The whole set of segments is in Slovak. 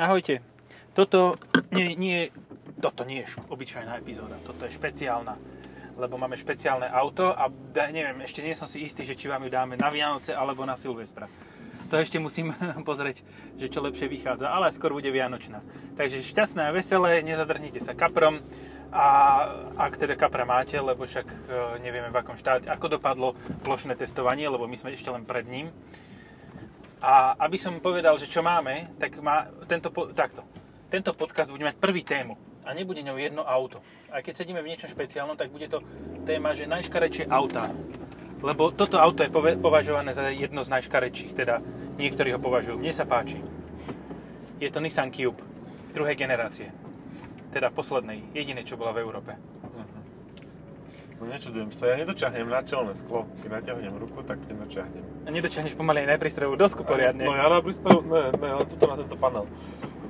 Ahojte. Toto nie, nie, toto nie je obyčajná epizóda, toto je špeciálna, lebo máme špeciálne auto a da, neviem, ešte nie som si istý, že či vám ju dáme na Vianoce alebo na Silvestra. To ešte musím pozrieť, že čo lepšie vychádza, ale skôr bude Vianočná. Takže šťastné a veselé, nezadrhnite sa kaprom a ak teda kapra máte, lebo však e, nevieme v akom štáte, ako dopadlo plošné testovanie, lebo my sme ešte len pred ním. A aby som povedal, že čo máme, tak má tento, takto. Tento podcast bude mať prvý tému a nebude ňou jedno auto. Aj keď sedíme v niečom špeciálnom, tak bude to téma, že najškarečšie auta. Lebo toto auto je považované za jedno z najškarečších, teda niektorí ho považujú. Mne sa páči. Je to Nissan Cube druhej generácie. Teda poslednej, jediné, čo bola v Európe. No nečudujem sa, ja nedočiahnem na čelné sklo. Keď natiahnem ruku, tak nedočiahnem. A nedočiahneš pomaly aj na prístrojovú dosku poriadne. No ja na prístrojovú, ne, ne, ale tuto na tento panel.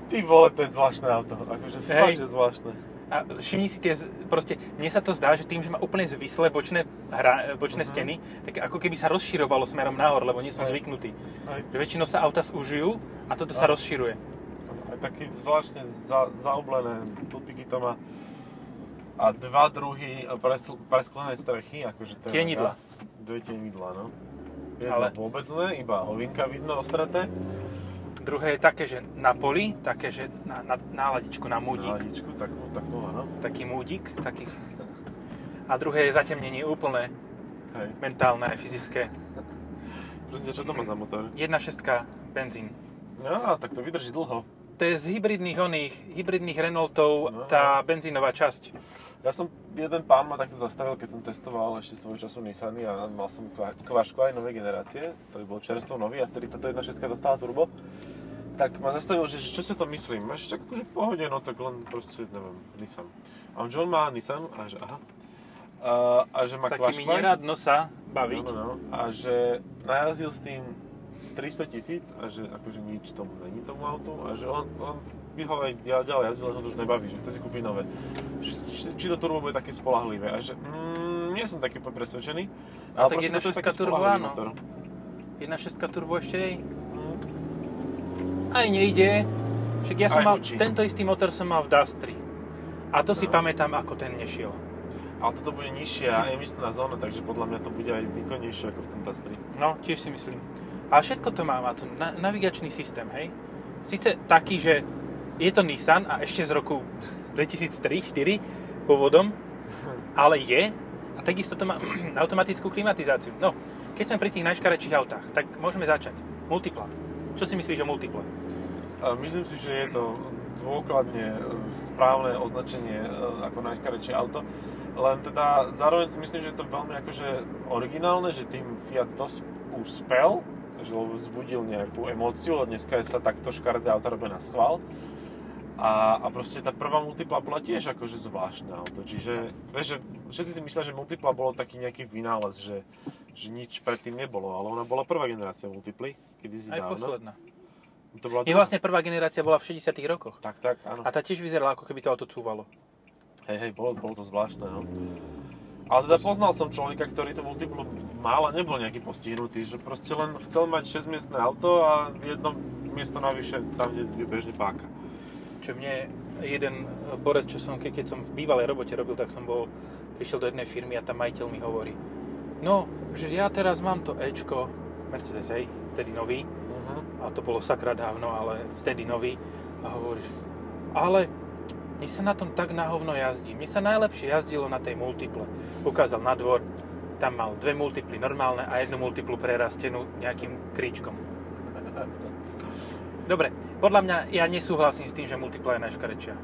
Ty vole, to je zvláštne auto. Akože Hej. fakt, že zvláštne. A všimni si tie, proste, mne sa to zdá, že tým, že má úplne zvislé bočné, hra, bočné uh-huh. steny, tak ako keby sa rozširovalo smerom nahor, lebo nie som Hej. zvyknutý. Že väčšinou sa auta zúžujú a toto Hej. sa rozširuje. Aj taký zvláštne za, zaoblené stĺpiky to má a dva druhy presl- presklenej strechy, akože to je Tienidla. Dve tienidla, no. Jedno Ale... vôbec ne, iba ovinka vidno ostreté. Druhé je také, že na poli, také, že na, na náladičku, na múdik. Náladičku, takú, takú, áno. Taký múdik, taký. A druhé je zatemnenie úplné. Hej. Mentálne aj fyzické. Prosím, čo to má za motor? 1.6 benzín. No, tak to vydrží dlho to je z hybridných oných, hybridných Renaultov no, tá benzínová časť. Ja som, jeden pán ma takto zastavil, keď som testoval ešte svoj času Nissany a mal som kvašku aj novej generácie, to by bol čerstvo nový a vtedy táto 1.6 dostala turbo. Tak ma zastavil, že čo si to myslím, máš tak akože v pohode, no tak len proste, neviem, Nissan. A on, že on má Nissan a že aha. A, a že má S takými neradno sa baviť. No, no, no. A že najazdil s tým 300 tisíc a že akože nič tomu není tomu autu a že on, on by ho aj ďalej jazdil, len ho to už nebaví, že chce si kúpiť nové. Či, či to turbo bude také spolahlivé a že mm, nie som taký presvedčený. Ale, tak jedna šestka turbo áno. Jedna šestka turbo ešte jej. Mm. Aj nejde. Však ja som aj mal, učí. tento istý motor som mal v Dastri. A to no. si pamätám, ako ten nešiel. Ale toto bude nižšia emisná zóna, takže podľa mňa to bude aj výkonnejšie ako v tom Dastri. No, tiež si myslím. A všetko to má, má to na, navigačný systém, hej. Sice taký, že je to Nissan a ešte z roku 2003-2004 pôvodom, ale je a takisto to má automatickú klimatizáciu. No, keď sme pri tých najškarečších autách, tak môžeme začať. Multipla. Čo si myslíš o multiple? Myslím si, že je to dôkladne e, správne označenie e, ako najškarečšie auto. Len teda zároveň si myslím, že je to veľmi akože originálne, že tým Fiat dosť úspel že vzbudil nejakú emóciu a dneska je sa takto škaredé auta robia na schvál. A, a proste tá prvá multipla bola tiež akože zvláštne auto, čiže vieš, že všetci si myslia, že multipla bolo taký nejaký vynález, že, že nič predtým nebolo, ale ona bola prvá generácia multiply, kedy si Aj dávno. posledná. To bola Je vlastne prvá generácia bola v 60 rokoch. Tak, tak, áno. A tá tiež vyzerala, ako keby to auto cúvalo. Hej, hej, bolo, bolo to zvláštne, no. Ale teda poznal som človeka, ktorý to multiplu mal a nebol nejaký postihnutý, že proste len chcel mať 6-miestné auto a jedno miesto navyše tam, kde je bežne páka. Čo mne jeden borec, čo som, keď som v bývalej robote robil, tak som bol, prišiel do jednej firmy a tam majiteľ mi hovorí, no, že ja teraz mám to Ečko, Mercedes, hej, vtedy nový, uh-huh. a to bolo sakra dávno, ale vtedy nový, a hovoríš, ale mne sa na tom tak na hovno jazdí. Mne sa najlepšie jazdilo na tej multiple. Ukázal na dvor, tam mal dve multiply normálne a jednu multiplu prerastenú nejakým kríčkom. Dobre, podľa mňa ja nesúhlasím s tým, že multipla je najškarečia.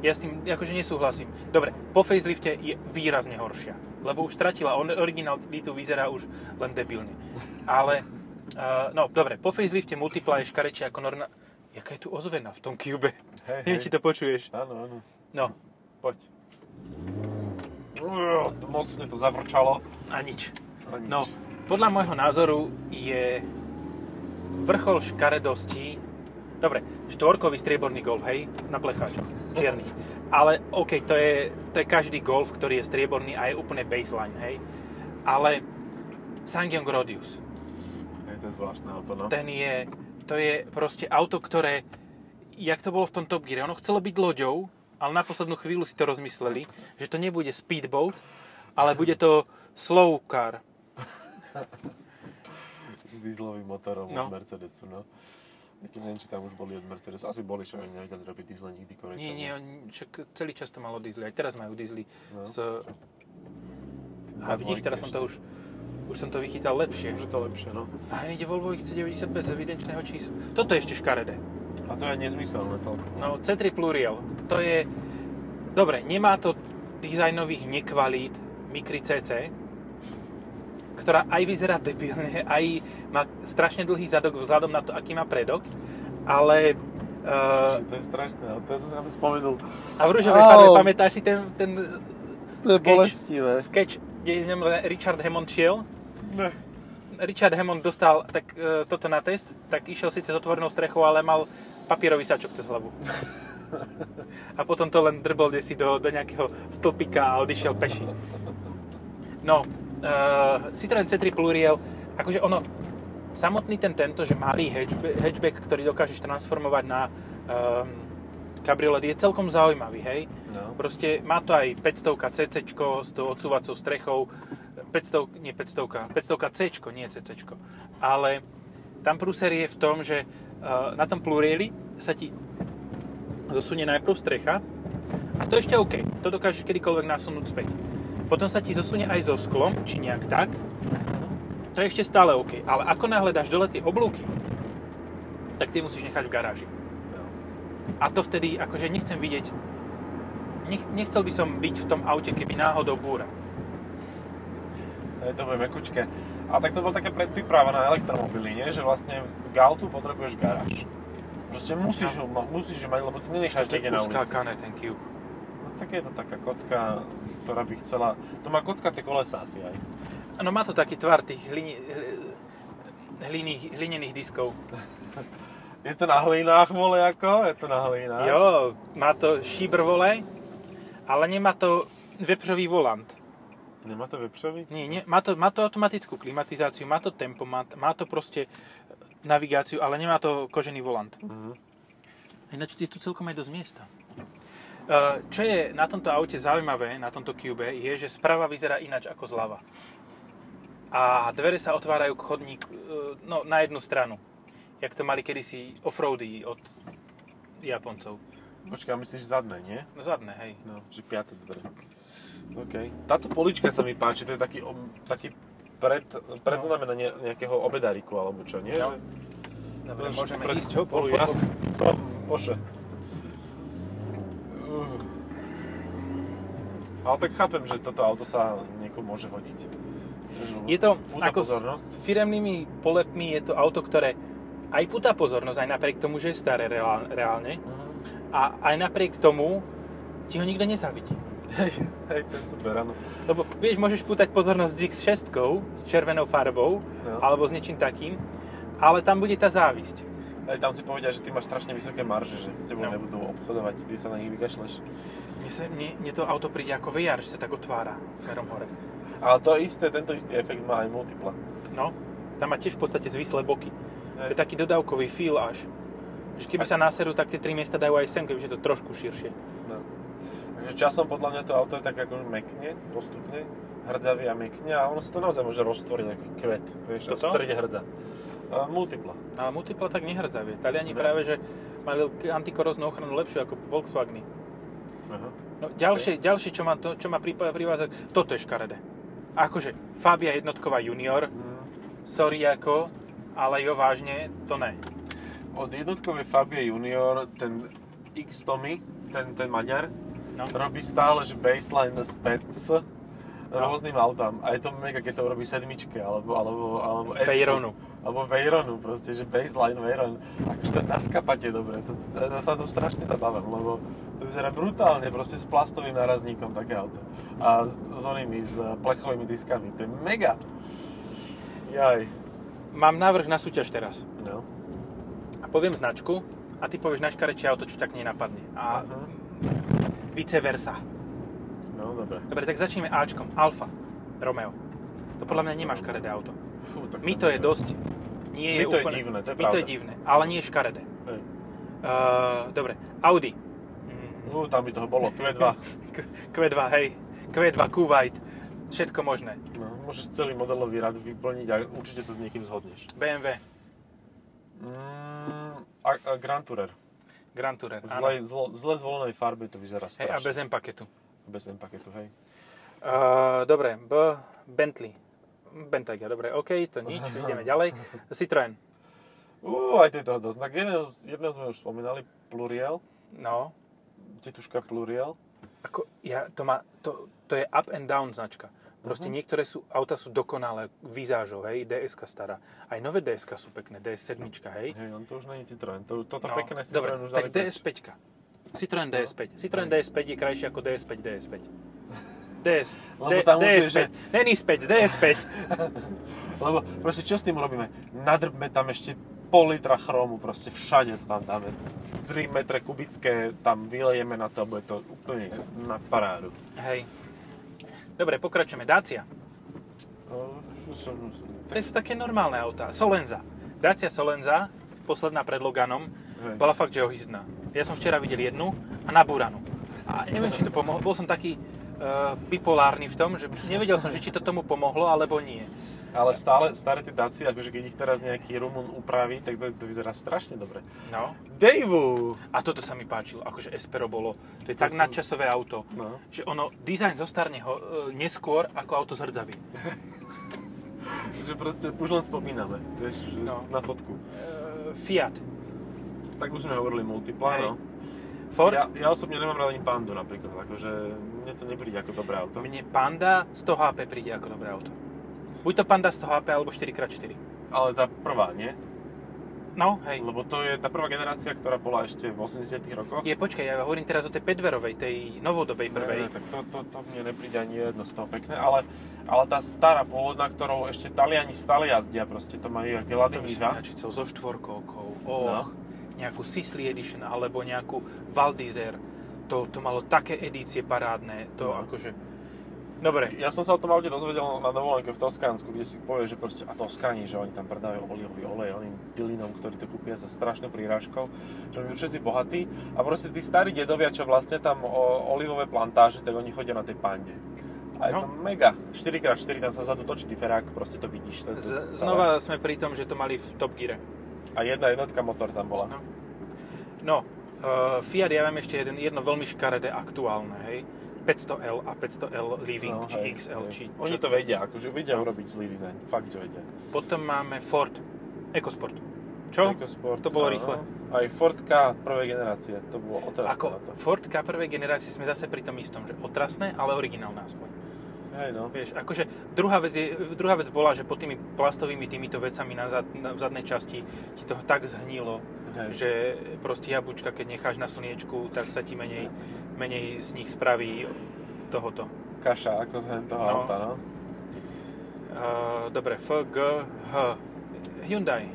Ja s tým akože nesúhlasím. Dobre, po facelifte je výrazne horšia, lebo už stratila, originalitu vyzerá už len debilne. Ale, uh, no dobre, po facelifte multipla je škarečia ako normálne Jaká je tu ozvena v tom Cube? Hey, Neviem, hey. či to počuješ. Áno, áno. No. Poď. Mocne to zavrčalo. A nič. A nič. No, podľa môjho názoru je vrchol škaredosti Dobre, štvorkový strieborný golf, hej, na plecháčoch, čiernych. Ale OK, to je, to je každý golf, ktorý je strieborný a je úplne baseline, hej. Ale Sangyong Rodius. Je to zvláštne auto, no. Ten je, to je proste auto, ktoré jak to bolo v tom Top Gear. Ono chcelo byť loďou, ale na poslednú chvíľu si to rozmysleli, že to nebude speedboat, ale bude to slow car. S dieselovým motorom No. od Mercedesu, no. Taký neviem, či tam už boli od Mercedesu. Asi boli, čo oni nevedeli robiť diesle nikdy Nie, Korejčania. nie, oni, však celý čas to malo diesely. Aj teraz majú diesely. No. S, a vidíš, teraz som to už, už som to vychytal lepšie. Už je to lepšie, no. A ide Volvo XC90 bez evidenčného čísla. Toto je ešte škaredé. A to je nezmyselné celkom. No, C3 Pluriel, to je... Dobre, nemá to dizajnových nekvalít Micry CC, ktorá aj vyzerá debilne, aj má strašne dlhý zadok vzhľadom na to, aký má predok, ale... Uh, to je strašné, ale to ja som to spomenul. a v rúžovej farbe pamätáš si ten, ten To je sketch, bolestivé. sketch, kde Richard Hammond šiel? Ne. Richard Hammond dostal tak, e, toto na test, tak išiel síce s otvorenou strechou, ale mal papierový sačok cez hlavu. A potom to len drbol desi do, do nejakého stĺpika a odišiel peši. No, uh, Citroen C3 Pluriel, akože ono, samotný ten tento, že malý hatchback, hatchback ktorý dokážeš transformovať na um, kabriolet, je celkom zaujímavý, hej? No. Proste má to aj 500 CC s tou odsúvacou strechou, 500, nie 500, 500 C, nie CC. Ale tam prúser je v tom, že uh, na tom plurieli sa ti zosunie najprv strecha a to ešte OK, to dokážeš kedykoľvek nasunúť späť. Potom sa ti zosunie aj so sklom, či nejak tak, to je ešte stále OK. Ale ako náhle dáš dole tie oblúky, tak tie musíš nechať v garáži. A to vtedy, akože nechcem vidieť, nech, nechcel by som byť v tom aute, keby náhodou búra. Je to bude mekučké. A tak to bol také predpríprava na elektromobily, nie? Že vlastne k autu potrebuješ garáž. Proste musíš, ho, musíš ho mať, lebo to nenecháš niekde na ulici. uskákané, ten Cube. No, tak je to taká kocka, ktorá by chcela... To má kocka tie kolesa asi aj. No má to taký tvar tých hlini, hliných, hlinených diskov. Je to na hlinách, vole, ako? Je to na hlinách? Jo, má to šíbr vole, ale nemá to vepřový volant. Nemá to vepřový? Nie, nie, má, to, má to automatickú klimatizáciu, má to tempomat, má to proste navigáciu, ale nemá to kožený volant. Mhm. Ináč je tu celkom aj dosť miesta. Uh, Čo je na tomto aute zaujímavé, na tomto Cube, je, že sprava vyzerá ináč ako zľava. A dvere sa otvárajú k chodník uh, no, na jednu stranu. Jak to mali kedysi offroady od Japoncov. Počkaj, myslíš zadné, nie? No zadné, hej. No, že piaté dvere. OK. Táto polička sa mi páči, to je taký, taký pred, predznamenanie nejakého obedáriku, alebo čo, nie? No. Dobre, môžeme pred ísť. Spolu hop. jazdcom, Bože. Uh. Ale tak chápem, že toto auto sa niekomu môže hodiť. Je to Púta ako pozornosť. s firemnými polepmi, je to auto, ktoré aj púta pozornosť, aj napriek tomu, že je staré reál- reálne. Mhm. A aj napriek tomu ti ho nikto nezavidí. Hej, hej, to je super, áno. Lebo vieš, môžeš pútať pozornosť s X6 s červenou farbou, No. alebo s niečím takým, ale tam bude tá závisť. Aj tam si povedia, že ty máš strašne vysoké marže, že s tebou No. nebudú obchodovať, ty sa na nich vykašleš. Mne, sa, mne, mne to auto príde ako VR, že sa tak otvára smerom hore. Ale to isté, tento istý efekt má aj multipla. No, tam má tiež v podstate zvislé boky. To Hej. je taký dodávkový feel až. Že keby sa naserú, tak tie tri miesta dajú aj sem, kebyže to trošku širšie. No. Takže časom podľa mňa to auto je tak ako mekne, postupne, hrdzavie a mekne a ono sa to naozaj môže roztvoriť ako kvet, vieš, a v strede hrdza. A multipla. Ale multipla tak nehrdzavie. Taliani Ne. práve, že mali antikoroznú ochranu lepšiu ako Volkswageny. Aha. No, ďalšie, ďalšie čo, ma to, čo ma privádza, toto je škaredé. Akože, Fabia jednotková junior, Mm. sorry ako, ale jo vážne, to ne. Od jednotkovej Fabie Junior ten X Tommy, ten, ten Maďar, No. robí stále, že baseline spec No. rôznym autám. A je to mega, keď to urobí sedmičke, alebo, alebo, alebo S-ku. Veyronu. Alebo Veyronu, proste, že baseline Veyron. Akože to na skapate dobre, to, to, ja sa tom strašne zabávam, lebo to vyzerá brutálne, proste s plastovým nárazníkom také auto. A s, s onými, s plechovými diskami, to je mega. Jaj. Mám návrh na súťaž teraz. No. A poviem značku a ty povieš najškarečšie auto, čo tak nenapadne. A Aha. Vice versa. No, dobre. Dobre, tak začneme Ačkom. Alfa. Romeo. To podľa mňa nemá škaredé auto. Fú, tak Mi to je dosť... Nie Mi to je úplne, divné, to je to je divné, ale nie je škaredé. Hej. Uh, dobre, Audi. Uh, tam by toho bolo, Q2. K- Q2, hej. Q2, Kuwait. Všetko možné. No, môžeš celý modelový rad vyplniť a určite sa s niekým zhodneš. BMW, Mm, a, a Grand Tourer. Grand Tourer. V zle, zlo, zle zvolenej farbe to vyzerá Hej, a strašne. bez M paketu. bez M paketu, hej. Uh, dobre, B, Bentley. Bentayga, dobre, OK, to nič, ideme ďalej. Citroën, Uh, aj to je toho dosť. Tak jeden, jedného sme už spomínali, Pluriel. no, Tetuška Pluriel. ako, ja, to, má, to, to je up and down značka. Proste Mhm. niektoré sú, auta sú dokonalé vizážou, hej, DSK stará. Aj nové DSK sú pekné, DS7, hej. Hej, on to už není Citroen. To, toto No, pekné dobre, Citroen už tak dali preč. DS5. Citroen No. DS5. Citroen DS5 je krajší ako DS5 DS5. DS, Lebo tam už je, DS5. že- Není späť, DS5. Lebo proste čo s tým urobíme? Nadrbme tam ešte pol litra chromu, proste všade to tam dáme. 3 metre kubické tam vylejeme na to a bude to úplne na parádu. Hej. Dobre, pokračujeme. Dacia. No, som... To sú také normálne autá. Solenza. Dacia Solenza, posledná pred Loganom, Hej. bola fakt, že ohyzná. Ja som včera videl jednu a nabúranú. A neviem, či to pomohlo. Bol som taký uh, bipolárny v tom, že nevedel som, že či to tomu pomohlo, alebo nie. Ale stále, staré tie Dacia, akože keď ich teraz nejaký Rumun upraví, tak to, to vyzerá strašne dobre. No. Daveu! A toto sa mi páčilo, akože Espero bolo. To je To tak som- nadčasové auto, No. že ono, dizajn zostarne ho e, neskôr ako auto z hrdzavy. Že proste už len spomíname, vieš, No. na fotku. E, Fiat. Tak už sme hovorili multipla, no. Ford. Ja, ja osobne nemám rád ani Pandu napríklad, akože mne to nepríde ako dobré auto. Mne Panda 100 HP príde ako dobré auto. Buď to Panda 100 HP alebo 4x4. Ale tá prvá, nie? No, hej. Lebo to je tá prvá generácia, ktorá bola ešte v 80 rokoch. Je, počkaj, ja hovorím teraz o tej 5 tej novodobej prvej. Ne, ne, tak to, to, to mne nepríde ani jedno z toho pekné, ale, ale tá stará pôvodná, ktorou ešte Taliani stále jazdia, proste to majú aké Latiniva. Smiačicou so štvorkovkou. No. Och, nejakú Sisley Edition alebo nejakú Val d'Isère. To, to malo také edície parádne. To No. akože... Dobre, Ja som sa o tom aute dozvedel na dovolenke v Toskánsku, kde si povie, že proste, a Toskáni, že oni tam predávajú olivový olej oným Dylinom, ktorí to kúpia za strašnou prírážkou, že oni všetci bohatí a proste tí starí dedovia, čo vlastne tam o, olivové plantáže, tak oni chodia na tej pande. A je No. to mega. 4x4 tam sa zadu točí tyferák, proste to vidíš. To, to, z, znova sme pri tom, že to mali v Top Gear. A jedna jednotka motor tam bola. No. No, uh, Fiat, ja mám ešte jeden, jedno veľmi škaredé aktuálne, hej. 500L a 500L Living, No, či hej, XL, hej. či Oni čo. to vedia, akože vedia No. urobiť zlý dizajn. Fakt, že vedia. Potom máme Ford EcoSport. Čo? EcoSport, To bolo áno. rýchle. Aj Ford K prvej generácie, to bolo otrasné Ako na to. Ford K prvej generácie sme zase pri tom istom, že otrasné, ale originálne aspoň. Hej no. Vieš, akože druhá vec, je, druhá vec bola, že pod tými plastovými týmito vecami na, zad, na v zadnej časti ti toho tak zhnilo, Hej. že proste jablčka, keď necháš na slniečku, tak sa ti menej, menej z nich spraví tohoto. Kaša ako z toho No. auta, no. Uh, dobre, F, G, H. Hyundai.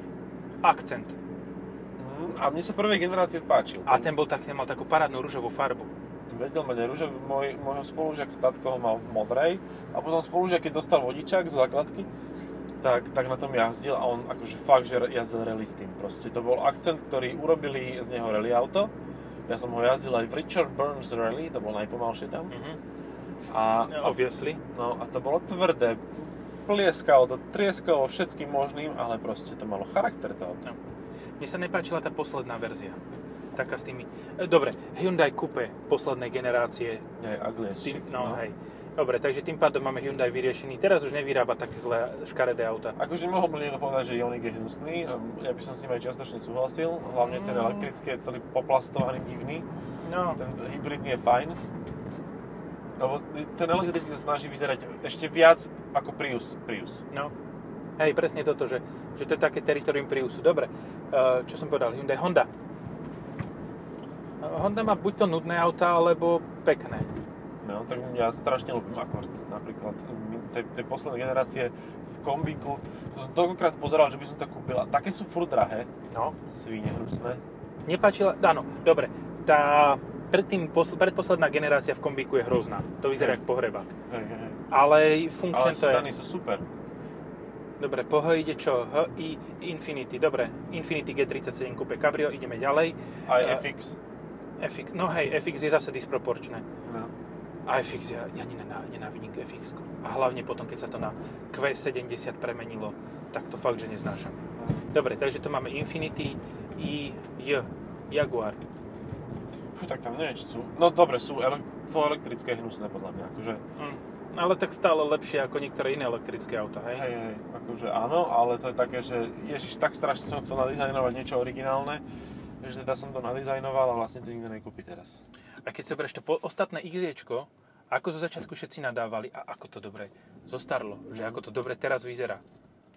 Akcent. Mm, a mne sa prvej generácie páčil. A ten bol tak, ten mal takú parádnu rúžovú farbu. Vedel mať rúžový, môj, môjho spolužiaka tatko ho mal v modrej a potom spolužiak, keď dostal vodičák z základky, tak, tak na tom jazdil a on akože fakt, že jazdil rally s tým proste. To bol akcent, ktorý urobili z neho rally auto. Ja som ho jazdil aj v Richard Burns Rally, to bol najpomalšie tam. Mhm. A, Obviously. no, a to bolo tvrdé. Plieskalo to, trieskalo všetkým možným, ale proste to malo charakter to auto. Mne sa nepáčila tá posledná verzia. Taká s tými... E, Dobre, Hyundai Coupe poslednej generácie. As S tým, shit, no, hej. Dobre, takže tým pádom máme Hyundai vyriešený. Teraz už nevyrába také zlé škaredé auta. Akože mohol by niekto povedať, že Ioniq je hnusný, ja by som s ním aj čiastočne súhlasil, hlavne ten Mm. elektrický je celý poplastovaný, divný, No, ten hybridný je fajn. Lebo ten elektrický sa snaží vyzerať ešte viac ako Prius. Prius. no. Hej, presne toto, že, že to je také teritorium Priusu. Dobre, e, čo som povedal, Hyundai Honda. E, Honda má buď to nudné auta, alebo pekné. No, tak ja strašne ľúbim Accord napríklad. Tej, tej poslednej generácie v kombíku, to som toľkokrát pozeral, že by som to kúpil a také sú furt drahé, No. svine hnusné. Nepáčila, áno, dobre. Tá predtým, posl- predposledná generácia v kombíku je hrozná. To vyzerá ako pohrebák. Hej, hej, hej. Ale Ale funkčne to je. sedany sú super. Dobre, po H ide čo? H, I, Infinity. Dobre, Infinity G37 Coupe Cabrio, ideme ďalej. Aj A- FX. FX, no hej, FX je zase disproporčné. No. A FX, ja, ja nená- nenávidím FX. A hlavne potom, keď sa to na Q70 premenilo, tak to fakt, že neznášam. Dobre, takže tu máme Infinity i J, Jaguar. Fú, tak tam neviem, sú... No dobre, sú ele... to elektrické hnusné podľa mňa, akože... Hm. Ale tak stále lepšie ako niektoré iné elektrické auta, hej? Hej, hej, akože áno, ale to je také, že ježiš, tak strašne som chcel nadizajnovať niečo originálne, že teda som to nadizajnoval a vlastne to nikto nekúpi teraz. A keď sa to po, ostatné XJčko, ako zo začiatku všetci nadávali a ako to dobre zostarlo, že Mhm. ako to dobre teraz vyzerá.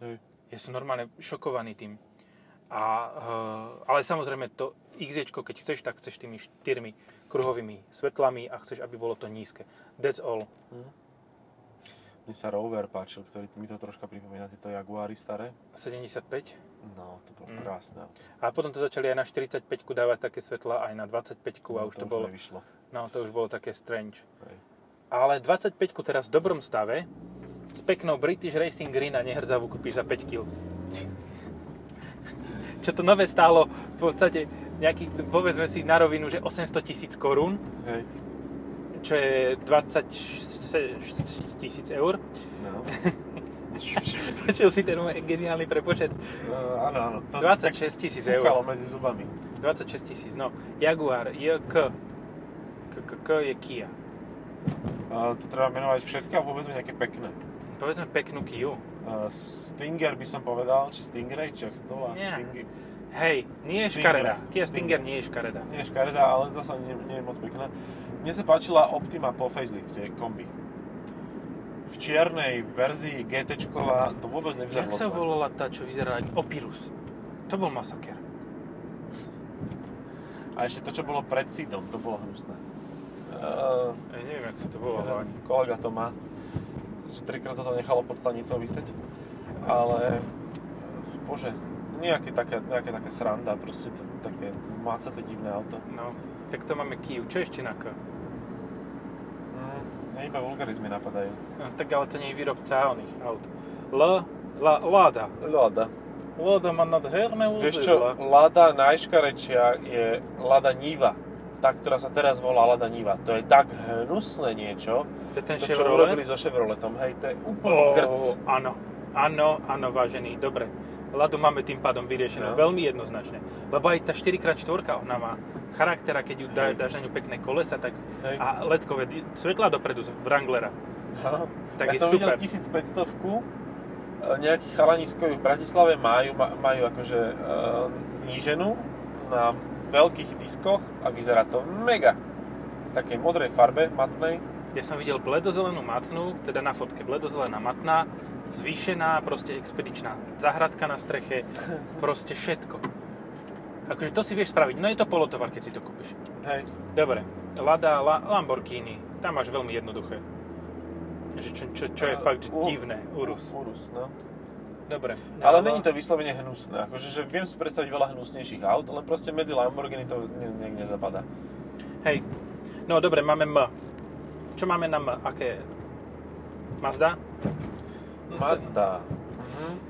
Hej. Ja som normálne šokovaný tým. A, eh, ale samozrejme to XJčko, keď chceš, tak chceš tými štyrmi kruhovými svetlami a chceš, aby bolo to nízke. That's all. Mne sa Rover páčil, ktorý mi to troška pripomína, tieto Jaguary staré. 75. No, to bolo Mm. krásne. A potom to začali aj na 45 dávať také svetla, aj na 25 a No, už to, bolo, nevyšlo. no to už bolo také strange. Hej. Ale 25 teraz v dobrom stave s peknou British Racing Green a nehrdzavú kúpiš za 5 kg. Čo to nové stálo v podstate nejaký, povedzme si na rovinu, že 800 tisíc korún, Hej. čo je 20 tisíc eur. No. Počul si ten môj geniálny prepočet? Uh, áno, áno. To 26 tisíc eur. medzi zubami. 26 tisíc, no. Jaguar, JK. K, K, K je Kia. Uh, to treba menovať všetky, alebo povedzme nejaké pekné. Povedzme peknú Kiu. Uh, Stinger by som povedal, či Stingray, či ak sa to volá? Stingy. Hej, nie je škareda. Kia Stinger. Stinger nie je škareda. Nie je škaredá, ale zase nie, nie je moc pekná. Mne sa páčila Optima po facelifte, kombi. V čiernej verzii GT to vôbec nevyzeralo Jak sa volala tá, čo vyzerala ako Opirus? To bol masaker. A ešte to, čo bolo pred Sidom, to bolo hnusné. Uh, Ja neviem, jak sa to ani. kolega to má, že trikrát toto nechalo pod stanicou vysieť. Ale, bože, nejaké také, nejaké také sranda, proste to, také mácaté divné auto. No, tak to máme Kiu. Čo ešte na K? Mne iba vulgarizmy napadajú. No, tak ale to nie je výrobca oných aut. L, la, Lada. Lada. Lada má nádherné Vieš čo, vozidla. Lada najškarečia je Lada Niva. Tá, ktorá sa teraz volá Lada Niva. To je tak hnusné niečo. To je ten To, čo Chevrolet? urobili so Chevroletom, hej, to je úplný Ó, grc. Áno, áno, áno, vážený, dobre. Ladu máme tým pádom vyriešenú No. veľmi jednoznačne. Lebo aj tá 4x4 ona má charakter a keď ju dá, dáš na ňu pekné kolesa tak, Hej. a ledkové di- svetlá dopredu z Wranglera. Aha. Tak ja je som super. videl 1500 nejakí chalanisko v Bratislave majú, ma- majú akože e, zníženú na veľkých diskoch a vyzerá to mega. V takej modrej farbe, matnej. Ja som videl bledozelenú matnú, teda na fotke bledozelená matná, zvýšená, proste expedičná zahradka na streche, proste všetko. Akože to si vieš spraviť, no je to polotovar, keď si to kúpiš. Hej. Dobre, Lada, La, Lamborghini, tam máš veľmi jednoduché. Že čo, čo, čo je Uh, fakt že uh, divné, Urus. Urus, no. Dobre. Ale není to vyslovene hnusné. Akože, že viem si predstaviť veľa hnusnejších aut, ale proste medzi Lamborghini to ne, ne, nezapadá. Hej. No dobre, máme M. Čo máme na M? Aké? Mazda? No, Mazda. Mhm.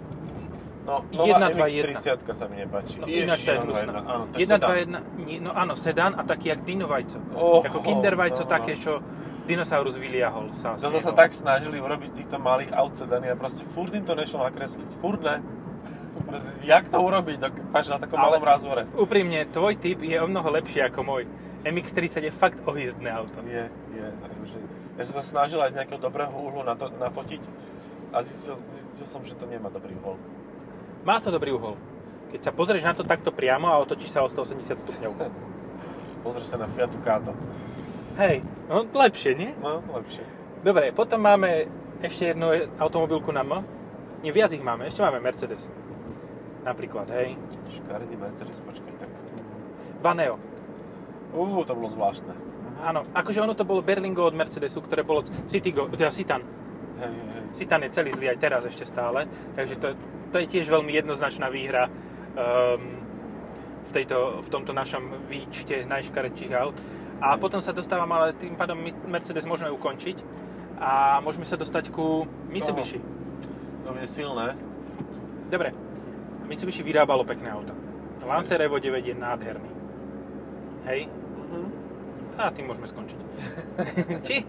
No, Jedna, nová dva, MX-30 sa mi nepáči. No, ináč to je hnusná. jedna. Áno, to je 1, sedan. 2, 1, nie, no áno, sedán a taký jak Dino Vajco. Oh, Ako Kinder Vajco no, také, no. čo dinosaurus vyliahol sa. Toto sa tak snažili urobiť týchto malých aut sedany a proste furt im to nešlo nakresliť. Furt ne. Jak to urobiť, dokáž na takom Ale- malom rázvore? Úprimne, tvoj typ je o mnoho lepší ako môj. MX-30 je fakt ohyzdné auto. Je, je. Ja som sa snažil aj z nejakého dobrého uhlu na to, nafotiť a zistil, zistil som, že to nemá dobrý uhol. Má to dobrý uhol. Keď sa pozrieš na to takto priamo a otočíš sa o 180 stupňov. Pozri sa na Fiat Ducato. Hej, no lepšie, nie? No, lepšie. Dobre, potom máme ešte jednu automobilku na M. Nie, viac ich máme. Ešte máme Mercedes. Napríklad, hej. Škaredý Mercedes, počkaj, tak... Vaneo. Uú, to bolo zvláštne. Áno, akože ono to bolo Berlingo od Mercedesu, ktoré bolo Citigo, teda Citan. Hej, hej, je celý zlý aj teraz ešte stále, takže to, to je tiež veľmi jednoznačná výhra um, v, tejto, v tomto našom výčte najškaredších aut. A potom sa dostávam, ale tým pádom Mercedes môžeme ukončiť a môžeme sa dostať ku Mitsubishi. To bude silné. Dobre, Mitsubishi vyrábalo pekné auta. Lancer Evo 9 je nádherný. Hej? A tým môžeme skončiť. Či?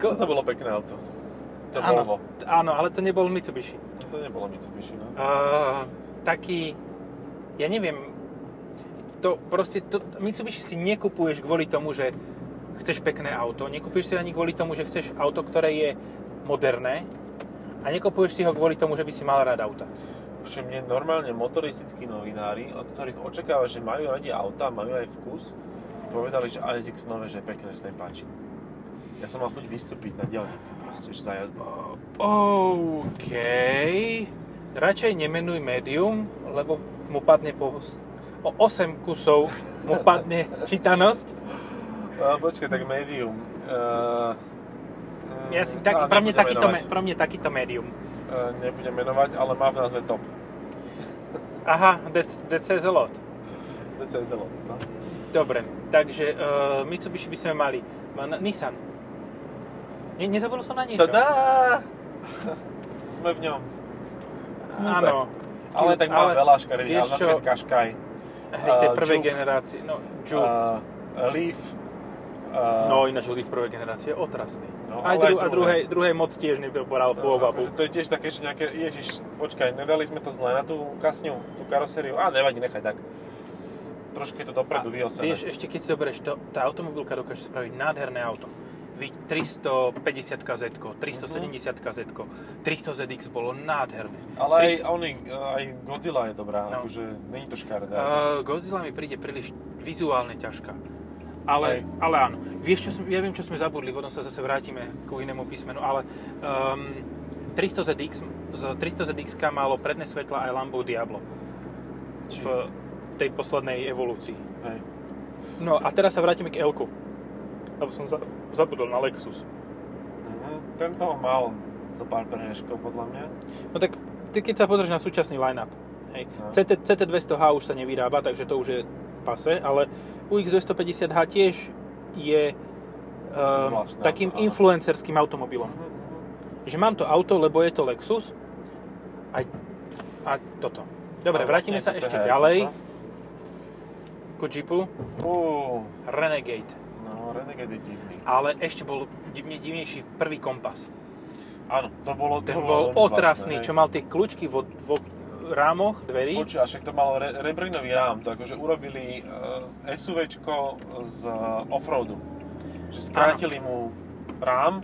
Ko... To bolo pekné auto. To áno, bolo. áno, ale to nebol Mitsubishi. To nebolo Mitsubishi, no. Uh, taký, ja neviem, to proste, to, Mitsubishi si nekupuješ kvôli tomu, že chceš pekné auto, nekupuješ si ani kvôli tomu, že chceš auto, ktoré je moderné a nekupuješ si ho kvôli tomu, že by si mal rád auta. Všem mne normálne motoristickí novinári, od ktorých očakáva, že majú radi auta, majú aj vkus, povedali, že ASX nové, že je pekné, že sa im páči. Ja som mal chuť vystúpiť na dielnici, proste, že za jazdu. OK. Radšej nemenuj médium, lebo mu padne po... O 8 kusov mu padne čítanosť. A, počkaj, tak médium. Uh, Ja si tak, pre, mňa takýto, pre mňa takýto médium. Uh, nebudem menovať, ale má v názve top. Aha, that, that says a lot. DCZ, no. Dobre, takže uh, Mitsubishi by sme mali. Nissan. Ne, nezabudol som na niečo? Tada! Sme v ňom. Áno. Ale tak má veľa škaredých, vieš ale napríklad. Hej, tej Uh, prvej generácie. No, Juke. Uh, Leaf. Uh, no, ináč Leaf prvej generácie je otrasný. No, aj dru- aj a druhé. druhej, druhej moc tiež nebral no, pôvabu. akože to je tiež také, že nejaké, ježiš, počkaj, nedali sme to zle na tú kasňu, tú karosériu. Á, nevadí, nechaj tak. Trošku je to dopredu vyosené. Vieš, ešte keď si zoberieš, to, tá automobilka dokáže spraviť nádherné auto. Vidť 350 KZ, 370 KZ, 300 ZX bolo nádherné. Ale aj, oni, aj Godzilla je dobrá, No. akože není to škaredé. Uh, Godzilla mi príde príliš vizuálne ťažká. Ale, Hej. ale áno. Vieš, čo ja viem, čo sme zabudli, potom sa zase vrátime k inému písmenu, ale um, 300 ZX, z 300 ZX malo predné svetla aj Lambo Diablo Či- v tej poslednej evolúcii. Hej. No a teraz sa vrátime k Elku. Lebo som za, zabudol na Lexus. Mhm. Tento mal zo pár prehreškov, podľa mňa. No tak ty keď sa pozrieš na súčasný line-up, hej, No. CT, CT200H už sa nevyrába, takže to už je pase, ale UX250H tiež je Zvláštne takým áno. influencerským automobilom. Mhm, Že mám to auto, lebo je to Lexus a, a toto. Dobre, A vrátime sa vlastne ešte CHR, ďalej no. ku Jeepu. Uú, Renegade. no, Renegade je divný. Ale ešte bol divne, divnejší prvý kompas. Áno, to bolo, to Ten bolo bol otrasný, zvláštne, čo mal tie kľúčky vo, vo rámoch dverí. Počuj, a však to malo re, rebrinový rám, to akože urobili uh, SUVčko z uh, offroadu. Že skrátili mu rám,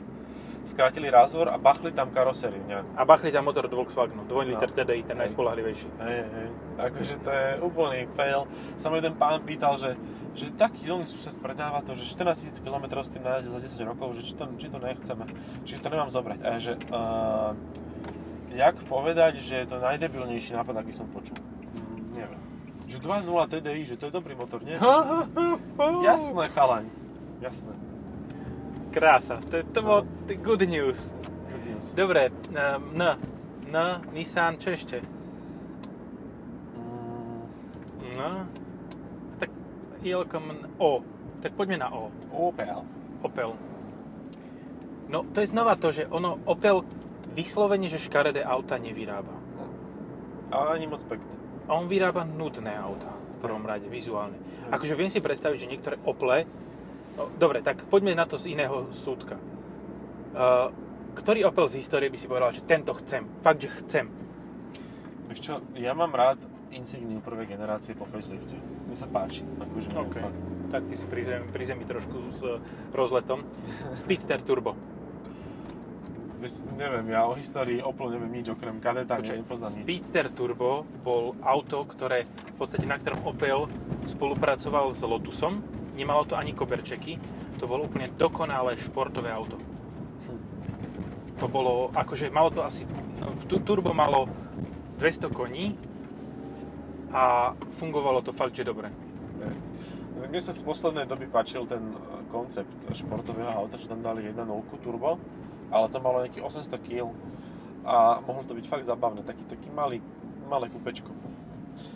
skrátili razvor a bachli tam karosériu nejakú. A bachli tam motor od Volkswagenu, 2 liter No. TDI, ten Hej. najspolahlivejší. Hej, hej. Akože to je úplný fail. Sa ma jeden pán pýtal, že, že taký zónny sused predáva to, že 14 000 km s tým najazde za 10 rokov, že či to, či to nechceme, či to nemám zobrať. A že uh, jak povedať, že je to najdebilnejší nápad, aký som počul. Mm, neviem. Že 2.0 TDI, že to je dobrý motor, nie? Jasné, chalaň. Jasné. Krása, to, to No. bolo t- good news. Good news. Dobre, um, N, N, Nissan, čo ešte? Mm, No, tak Jelkom O. Tak poďme na O. Opel. Opel. No, to je znova to, že ono, Opel vyslovene, že škaredé auta nevyrába. Ale ani moc pekne. A on vyrába nudné auta v prvom rade, vizuálne. Akože viem si predstaviť, že niektoré Ople... No, dobre, tak poďme na to z iného súdka. Uh, ktorý Opel z histórie by si povedal, že tento chcem? Fakt, že chcem. Vieš čo, ja mám rád Insigniu prvej generácie po facelifte. Mne sa páči. Akože OK. fakt. Tak ty si pri zemi, pri zemi trošku s rozletom. Speedster Turbo. Neviem, ja o histórii Opel neviem nič, okrem kadeta, Počkaj, nepoznám nič. Speedster Turbo bol auto, ktoré v podstate na ktorom Opel spolupracoval s Lotusom. Nemalo to ani koberčeky. To bolo úplne dokonalé športové auto. To bolo, akože malo to asi, v tu- turbo malo 200 koní a fungovalo to fakt, že dobre. Mne sa z poslednej doby páčil ten koncept športového auta, čo tam dali 1.0 turbo, ale to malo nejakých 800 kg a mohlo to byť fakt zabavné, taký, taký malý, malé kúpečko.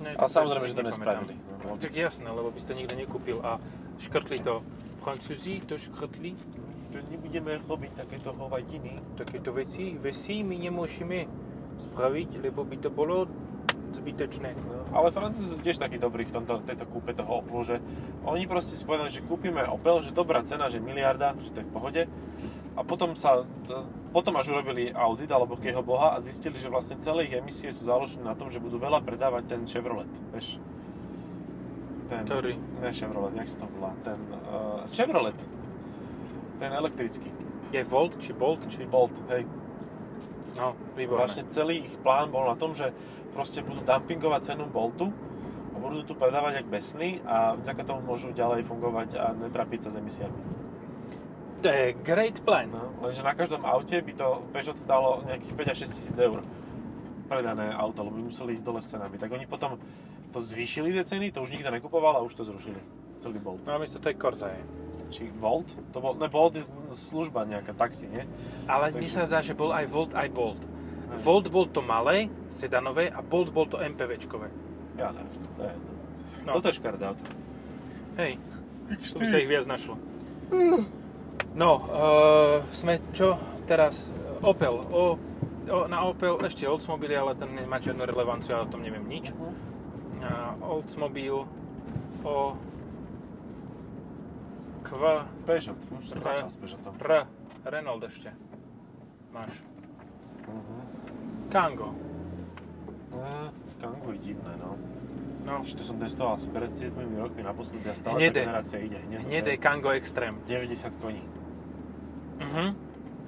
Ne, to samozrejme, si že to nespravili. No, Tak jasné, lebo by si to nikto nekúpil a škrtli to. Francúzi to škrtli, To nebudeme robiť takéto hovadiny. takéto veci, veci my nemôžeme. spraviť, lebo by to bolo zbytečné. No, ale Francúzi sú tiež takí dobrí v tomto, tejto kúpe toho Opelu, že oni proste si povedali, že kúpime Opel, že dobrá cena, že miliarda, že to je v pohode. A potom sa, potom až urobili audit alebo kého boha a zistili, že vlastne celé ich emisie sú založené na tom, že budú veľa predávať ten Chevrolet, vieš. Ten, Ktorý? Ne Chevrolet, jak sa to volá? Ten uh, Chevrolet. Ten elektrický. Je Volt či Bolt? Či... Bolt, hej. No, výborné. Vlastne celý ich plán bol na tom, že proste budú dumpingovať cenu Boltu a budú tu predávať jak besní a vďaka tomu môžu ďalej fungovať a netrapiť sa s emisiami. To je great plan. No, lenže na každom aute by to Peugeot stálo nejakých 5 až 6 tisíc eur predané auto, lebo by museli ísť dole s cenami. Tak oni potom to zvýšili tie ceny, to už nikto nekupoval a už to zrušili. Celý Bolt. No a miesto to je Corsa, je. Či Volt? To bol, ne, Volt je služba nejaká, taxi, nie? Ale Takže- mne sa zdá, že bol aj Volt, aj Bolt. Hej. Volt bol to malé, sedanové a Bolt bol to MPVčkové. Ja neviem, to je jedno. No. Toto je škaredé auto. Hej, tu by sa ich viac našlo. No, uh, sme čo teraz? Opel. O, o, na Opel ešte Oldsmobile, ale ten nemá žiadnu relevanciu, ja o tom neviem nič. A Oldsmobile o Kv, Peugeot, už som začal s Peugeotom. R, Renault ešte. Máš. Uh-huh. Kango. Mm, Kangoo je divné, no. No, Ešte to som testoval asi pred 7 rokmi naposledy a stále Hnedé. tá generácia ide. Hnedé. hnedé Kango Extreme. 90 koní. Mhm.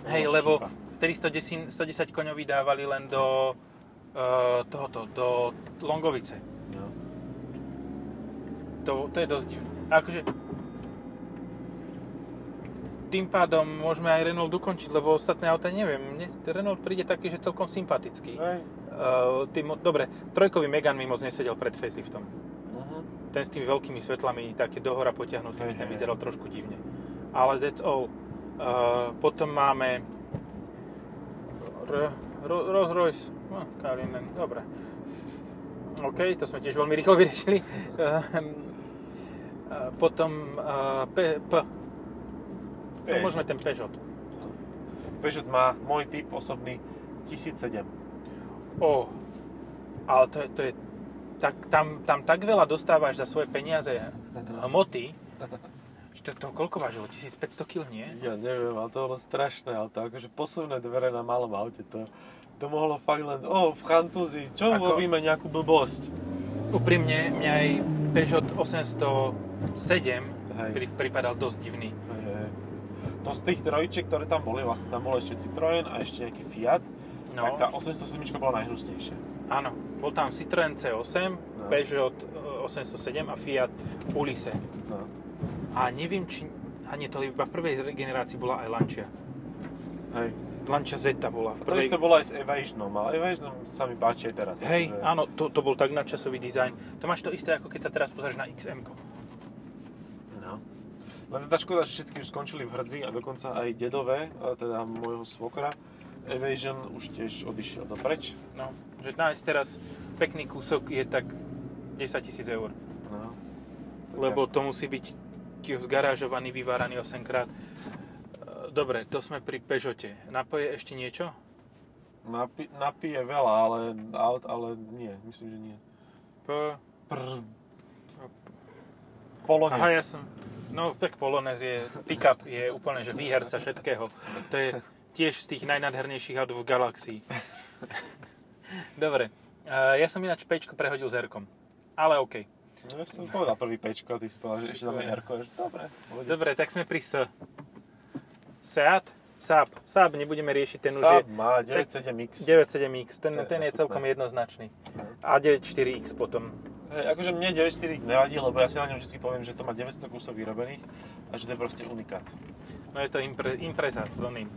Hej, lebo šípa. vtedy 110, 110 koňov vydávali len do uh, tohoto, do Longovice. No. To, to je dosť divné. Akože tým pádom môžeme aj Renault ukončiť, lebo ostatné auta neviem. Mne Renault príde taký, že celkom sympatický. Hej. Uh, tým, dobre, trojkový Megan mi moc nesedel pred faceliftom. Uh-huh. Ten s tými veľkými svetlami, také dohora potiahnutými, ten vyzeral trošku divne. Ale that's all. Uh, potom máme R- Ro- Rolls Royce, no, Kalinen, dobre. OK, to sme tiež veľmi rýchlo vyriešili. Uh, uh, potom P, P. No, môžeme ten Peugeot. Peugeot má môj typ osobný 1007. O, ale to je, to je tak, tam, tam tak veľa dostávaš za svoje peniaze hmoty, to, to koľko vážilo? 1500 kg, nie? Ja neviem, ale to bolo strašné auto. Akože posuvné dvere na malom aute, to, to mohlo fakt len, o, Francúzi, čo Ako- robíme nejakú blbosť? Úprimne, mňa aj Peugeot 807 Hej. pri, pripadal dosť divný. Hej, hej. To z tých trojičiek, ktoré tam boli, vlastne tam bol ešte Citroën a ešte nejaký Fiat, No, tak tá 807 bola najhnusnejšia. áno, bol tam Citroën C8, No. Peugeot e, 807 a Fiat Ulisse. No. A neviem, či... A nie, to iba v prvej generácii bola aj Lancia. Hej. Lancia Zeta bola v To prvej... isté bolo aj s Evasionom, ale Evasion sa mi páči aj teraz. Hej, akože- áno, to, to bol tak nadčasový dizajn. To máš to isté, ako keď sa teraz pozrieš na XM. No. Len tá škoda, že všetky už skončili v hrdzi a dokonca aj dedové, teda môjho svokra, Evasion už tiež odišiel dopreč. No, že nájsť teraz pekný kúsok je tak 10 tisíc eur. No. To Lebo ťažko. to musí byť tiež zgarážovaný, vyváraný 8 krát. E, Dobre, to sme pri Peugeote. Napoje ešte niečo? Napi- napije veľa, ale, aut, ale nie, myslím, že nie. P... Prr. Polonez. Aha, ja som... No, tak Polonez je, pick-up je úplne, že výherca všetkého. To je tiež z tých najnadhernejších aut v galaxii. Dobre, e, ja som ináč Pčko prehodil zerkom. Ale OK. No, ja som povedal prvý pečko, ty si povedal, že ešte je r Dobre, pohode. Dobre, tak sme pri S. Seat? Saab. Saab nebudeme riešiť, ten už Saab je má 97X. 97X, ten, je ten je celkom jednoznačný. A 94X potom. Hej, akože mne 94 nevadí, lebo ja si na ňom vždy poviem, že to má 900 kusov vyrobených a že to je proste unikát. No je to impre, Impreza s oným.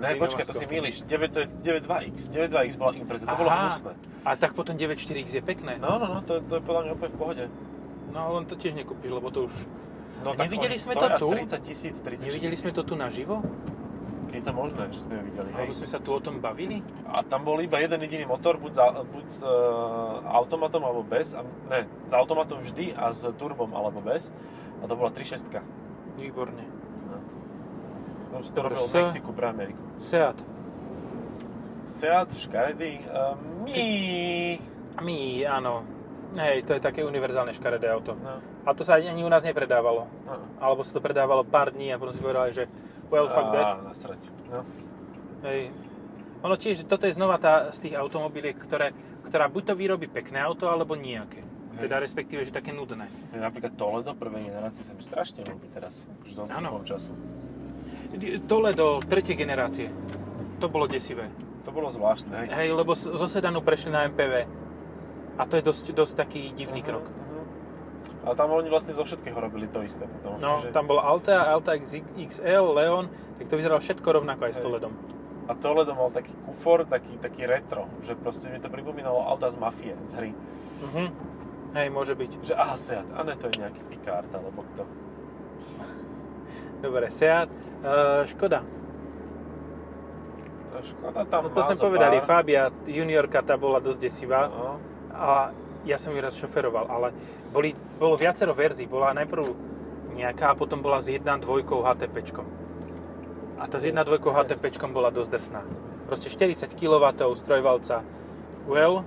Ne, počkaj, to si milíš. 9, to je 92X. 92X bola impreza, to bolo Aha. hnusné. A tak potom 94X je pekné. No, no, no, to, to je podľa mňa úplne v pohode. No len to tiež nekúpiš, lebo to už... No, A nevideli sme to tu? 30 tisíc, 30 Nevideli sme to tu naživo? Je to možné, že sme ho videli. Alebo sme sa tu o tom bavili? A tam bol iba jeden jediný motor, buď, za, buď s e, automatom alebo bez. A, ne, s automatom vždy a s turbom alebo bez. A to bola 3.6. Výborne. No. Si to robil v S. Mexiku pre Ameriku. Seat. Seat, škaredý, uh, Mi. Mi, áno. Hej, to je také univerzálne škaredé auto. No. A to sa ani u nás nepredávalo. No. Alebo sa to predávalo pár dní a potom si povedali, že well, fuck that. Nasrať. No. Hej. Ono tiež, toto je znova tá z tých automobiliek, ktoré, ktorá buď to vyrobí pekné auto, alebo nejaké. Hej. Teda respektíve, že také nudné. Napríklad Toledo prvej generácie sa mi strašne ľúbi teraz, už do Áno. Času. Toledo tretej generácie. To bolo desivé. To bolo zvláštne, hej. Hej, lebo zo sedanu prešli na MPV. A to je dosť, dosť taký divný krok. Mhm. Ale tam oni vlastne zo všetkého robili to isté potom. No, že... tam bola Alta, Alta XL, Leon, tak to vyzeralo všetko rovnako aj s Hej. Toledom. A Toledo mal taký kufor, taký, taký retro, že proste mi to pripomínalo Alta z Mafie, z hry. Mhm. Hej, môže byť. Že aha, Seat, a ne, to je nejaký Picard, alebo kto. Dobre, Seat. Uh, Škoda. No, Škoda tam No to sme povedali, pár. Fabia juniorka tá bola dosť desivá. No, a ja som ju raz šoferoval, ale boli, bolo viacero verzií. Bola najprv nejaká a potom bola s 1.2 HTPčkom. A tá s 1.2 HTPčkom bola dosť drsná. Proste 40 kW z trojvalca. Well,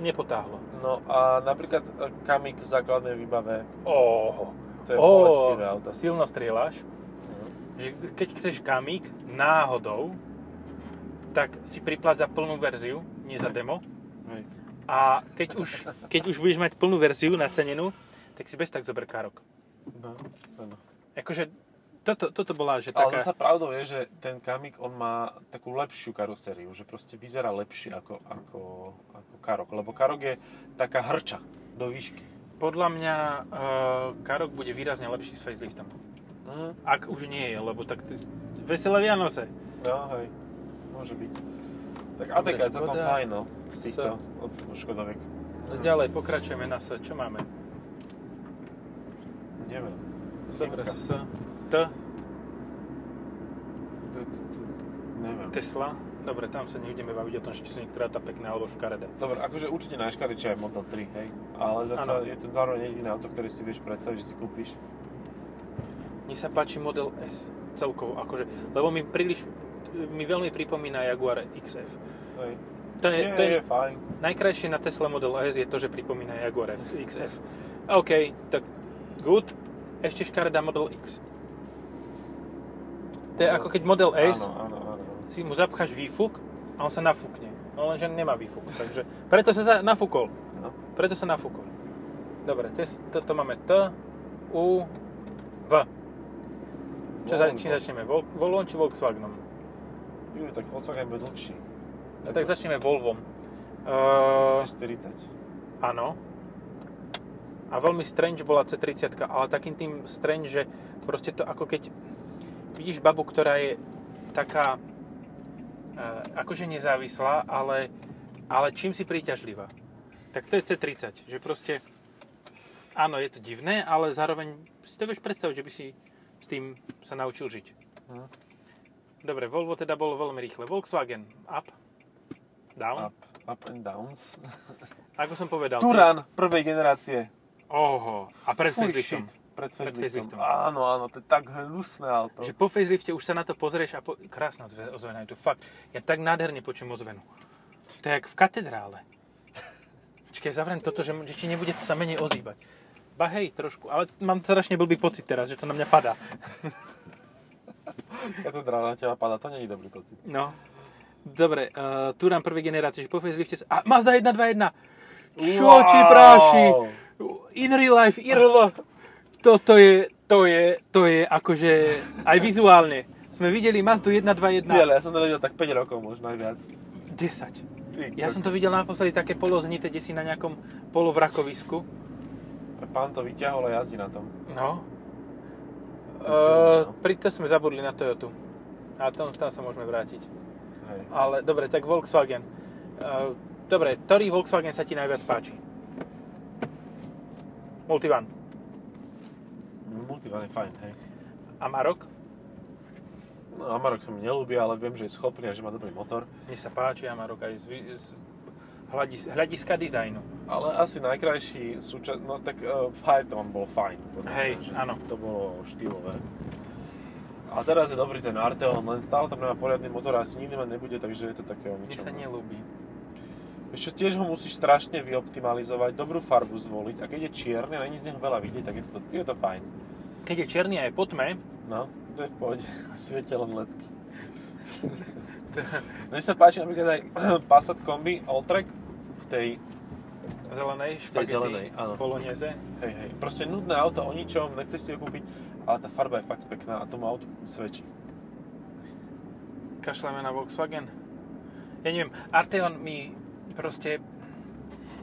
nepotáhlo. no a napríklad e, Kamik v základnej výbave, Oho. To je bolestivé auto. silno strieľaš. Že keď chceš kamík náhodou, tak si priplať za plnú verziu, nie za demo. Hej. A keď už, keď už budeš mať plnú verziu nacenenú, tak si bez tak zober károk. No, áno. Akože toto, toto bola, že Ale taká... zasa pravdou je, že ten Kamik, on má takú lepšiu karosériu, že proste vyzerá lepšie ako, ako, ako Karok, lebo Karok je taká hrča do výšky. Podľa mňa uh, Karok bude výrazne lepší s faceliftom. Mhm. Ak už nie je, lebo tak t- veselé Vianoce. No, hej, môže byť. Tak ATK je celkom fajn, no, z týchto od Škodoviek. Ďalej, pokračujeme na S. Čo máme? Neviem. Dobre. S. T. Neviem. Tesla. Dobre, tam sa nebudeme baviť o tom, či sú niektoré auta pekné alebo škaredé. Dobre, akože určite najškarečšie je Model 3, hej. Ale zase Áno. je to zároveň jediné auto, ktoré si vieš predstaviť, že si kúpiš. Mne sa páči Model S celkovo, akože, lebo mi príliš, mi veľmi pripomína Jaguar XF. Hej. To je, Nie, to je, je fajn. najkrajšie na Tesla Model S je to, že pripomína Jaguar XF. OK, tak good. Ešte škaredá Model X. To je ako keď Model S áno, áno. Si mu zapcháš výfuk a on sa nafúkne. No lenže nemá výfuk, takže preto sa za- nafúkol. No. Preto sa nafúkol. Dobre, tes, to, to máme T, U, V. Čo za, čím začneme? Vol, Volvom či Volkswagenom? Ju, tak Volkswagen bude dlhší. No, tak začneme Volvom. Uh, C40. áno. A veľmi strange bola C30, ale takým tým strange, že proste to ako keď vidíš babu, ktorá je taká akože nezávislá, ale, ale čím si príťažlivá. Tak to je C30, že proste áno, je to divné, ale zároveň si to vieš predstaviť, že by si s tým sa naučil žiť. Hm. Dobre, Volvo teda bolo veľmi rýchle. Volkswagen up, down. Up, up and downs. Ako som povedal. Turan prvej generácie. Oho, a pred shit. Pred faceliftom. Áno, áno, to je tak hnusné auto. Že po facelifte už sa na to pozrieš a po... krásna ozvena je to fakt. Ja tak nádherne počujem ozvenu. To je jak v katedrále. Počkaj, zavriem toto, že, či nebude sa menej ozývať. Ba hej, trošku, ale mám strašne blbý pocit teraz, že to na mňa padá. Katedrála na teba padá, to nie je dobrý pocit. No. Dobre, uh, Turan prvej generácie, že po facelifte sa... A Mazda 121! Čo ti práši? In real life, IRL. Toto je, to je, to je akože aj vizuálne. Sme videli Mazdu 121. Nie, ale ja som to videl tak 5 rokov, možno aj viac. 10. Ty, Ja som to videl naposledy také poloznité, kde si na nejakom polovrakovisku. Pán to vyťahol a jazdí na tom. No. To Uh, pri to sme zabudli na Toyotu. A tam, tam sa môžeme vrátiť. Hej. Ale dobre, tak Volkswagen. Uh, dobre, ktorý Volkswagen sa ti najviac páči? Multivan. Multivan je fajn, hej. Amarok? No Amarok sa mi nelúbi, ale viem, že je schopný a že má dobrý motor. Mne sa páči Amarok aj z, z hľadis, hľadiska dizajnu. Ale asi najkrajší súčasť, no tak uh, Phaeton bol fajn. podľa Hej, áno. To bolo štýlové. A teraz je dobrý ten Arteon, len stále tam nemá poriadny motor a asi nikdy mať nebude, takže je to také o Mne ničom. sa nelúbi. Čo, tiež ho musíš strašne vyoptimalizovať, dobrú farbu zvoliť a keď je čierny a není z neho veľa vidieť, tak je to, je to fajn. Keď je černý a je po tme, No, to je v pohode. Svietia len ledky. Mne sa páči napríklad aj Passat kombi Alltrack v tej, zelenej, tej špagety, zelenej, áno. poloneze. hej, hej, proste nudné auto o ničom, nechceš si ho kúpiť, ale tá farba je fakt pekná a tomu autu svedčí. Kašleme na Volkswagen. Ja neviem, Arteon mi proste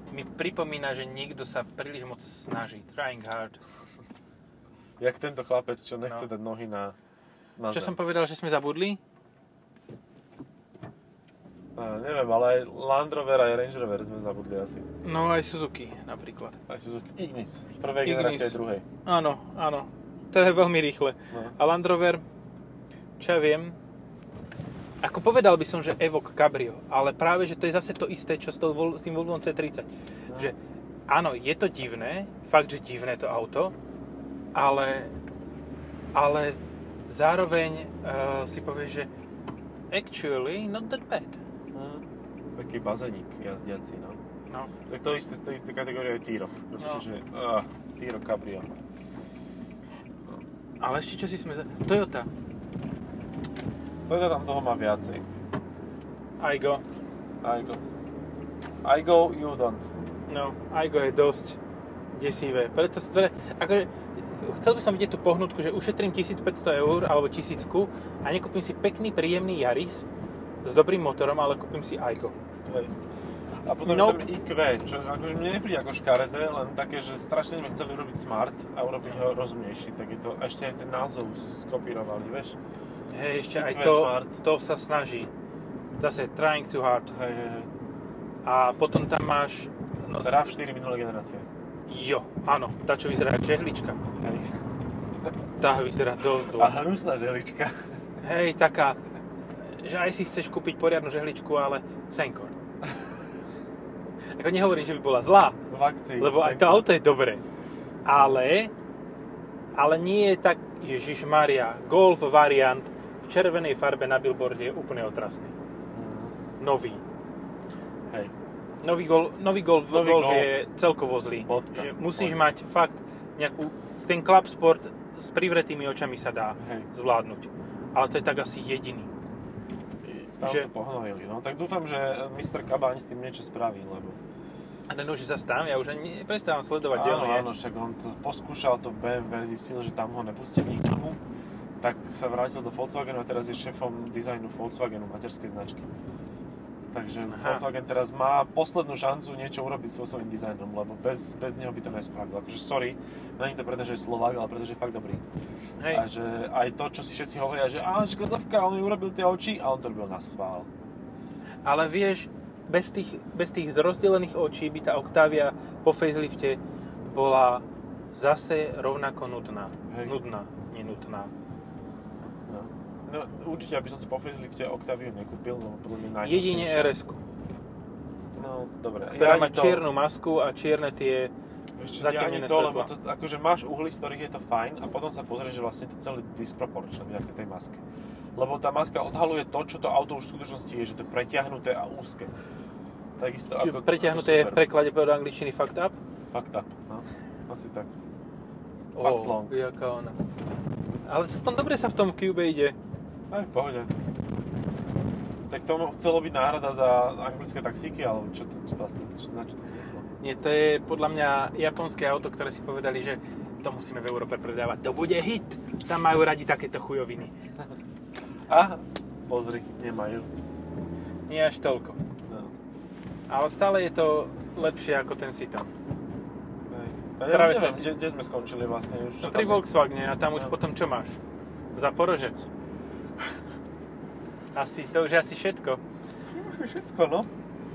mi pripomína, že niekto sa príliš moc snaží. Trying hard. Jak tento chlapec, čo nechce No. dať nohy na, na Čo zem. som povedal, že sme zabudli? Uh, neviem, ale aj Land Rover aj Range Rover sme zabudli asi. No aj Suzuki napríklad. Aj Suzuki Ignis. Prvej Ignis. generácie aj druhej. Áno, áno. To je veľmi rýchle. No. A Land Rover, čo ja viem, ako povedal by som, že Evoque Cabrio, ale práve, že to je zase to isté, čo s, Vol- s tým Volvo C30. No. Že áno, je to divné, fakt, že divné to auto, ale, ale zároveň uh, si povieš, že actually not that bad. Hm. Taký bazénik jazdiaci, no. No. Tak to isté z tej istej kategórie je T-Roc. Proste, No. že uh, T-Roc Cabrio. Ale ešte čo si sme... Toyota. Toyota tam toho má viacej. Aigo. I go. I go, you don't. No, Aigo je dosť desivé. Preto, pre, akože, chcel by som vidieť tú pohnutku, že ušetrím 1500 eur alebo 1000 a nekúpim si pekný, príjemný Yaris s dobrým motorom, ale kúpim si. Hej. A potom No. je tam IQ, čo akože mne nepríde ako škaredé, len také, že strašne sme chceli urobiť smart a urobiť ho rozumnejší, tak je to, a ešte aj ten názov skopírovali, vieš? Hej, ešte aj to, to sa snaží. Zase trying too hard. Hej, hej, hej. A potom tam máš... No, RAV4 minulé generácie. jo, áno, tá čo vyzerá žehlička. Hej. Tá vyzerá dosť zle. A hnusná želička. Hej, taká, že aj si chceš kúpiť poriadnu žehličku, ale Senkor. Ako nehovorím, že by bola zlá, V akcii. lebo aj to auto je dobré. Ale, ale nie je tak, Ježiš Maria, Golf variant v červenej farbe na billboarde je úplne otrasný. Nový. Hej. Nový, gol, nový Golf, Nový golf Golf. je celkovo zlý. Bodka. Že musíš Bodka. mať fakt nejakú... Ten Club Sport s privretými očami sa dá Hej. zvládnuť. Ale to je tak asi jediný. Tam že- to pohnojili. No tak dúfam, že Mr. Kabaň s tým niečo spraví, lebo... A ten už zase tam, ja už ani prestávam sledovať, kde áno, on je. áno, však on to poskúšal to v BMW, zistil, že tam ho nepustili nikomu, tak sa vrátil do Volkswagenu a teraz je šéfom dizajnu Volkswagenu, materskej značky. Takže Aha. Volkswagen teraz má poslednú šancu niečo urobiť s svojím dizajnom, lebo bez, bez neho by to nespravil. Akože sorry, není to preto, že je Slovák, ale preto, že je fakt dobrý. Hej, A že aj to, čo si všetci hovoria, že á, Škodovka, on mi urobil tie oči a on to robil na schvál. ale vieš, bez tých, bez tých rozdelených očí by tá Octavia po facelifte bola zase rovnako nudná. Hej. Nudná, nenutná. No. no určite, aby som si po facelifte Octaviu nekúpil, lebo podľa mňa najhnusnejšia. Jedine rs No, dobre. ktorá Ja má to- čiernu masku a čierne tie... Čo, zatemnené ja to, lebo svetlá. to, akože máš uhly, z ktorých je to fajn a potom sa pozrieš, že vlastne to celé disproporčné vďaka tej maske. Lebo tá maska odhaluje to, čo to auto už v skutočnosti je, že to je preťahnuté a úzke. Takisto Čiže ako... preťahnuté je v preklade do angličtiny fucked up? Fucked up, no. Asi tak. Fuck long. jaká ona. Ale celkom dobre sa v tom Cube ide. Aj v pohode. Tak to chcelo byť náhrada za anglické taxíky, alebo čo to čo vlastne, čo, na čo to zjeblo? Nie, to je podľa mňa japonské auto, ktoré si povedali, že to musíme v Európe predávať. To bude hit. Tam majú radi takéto chujoviny. A pozri, nemajú. Nie až toľko. No. Ale stále je to lepšie ako ten Citan. Ja Práve sa si- kde, kde sme skončili vlastne. Už No pri? Volkswagene a tam už No. potom čo máš? Zaporožec. Asi, to už je asi všetko. Všetko, no.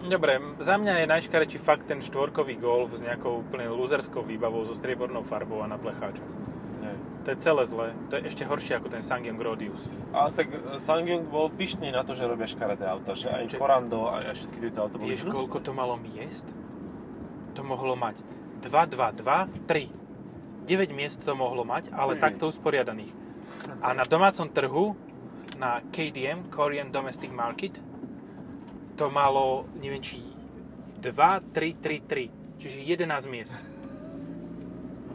Dobre, za mňa je najškarečí fakt ten štvorkový Golf s nejakou úplne luzerskou výbavou so striebornou farbou a na plecháčoch. Nie. To je celé zlé. To je ešte horšie ako ten Sangyong Rodius. Ale tak e, Sangyong bol pyšný na to, že robia škaredé auta, že aj Čiže- Corando, aj všetky tieto auta boli Vieš, hnusné. koľko to malo miest? To mohlo mať 2, 2, 2, 3. 9 miest to mohlo mať, ale Ej. takto usporiadaných. A na domácom trhu, na KDM, Korean Domestic Market, to malo, neviem či 2, 3, 3, 3, čiže 11 miest.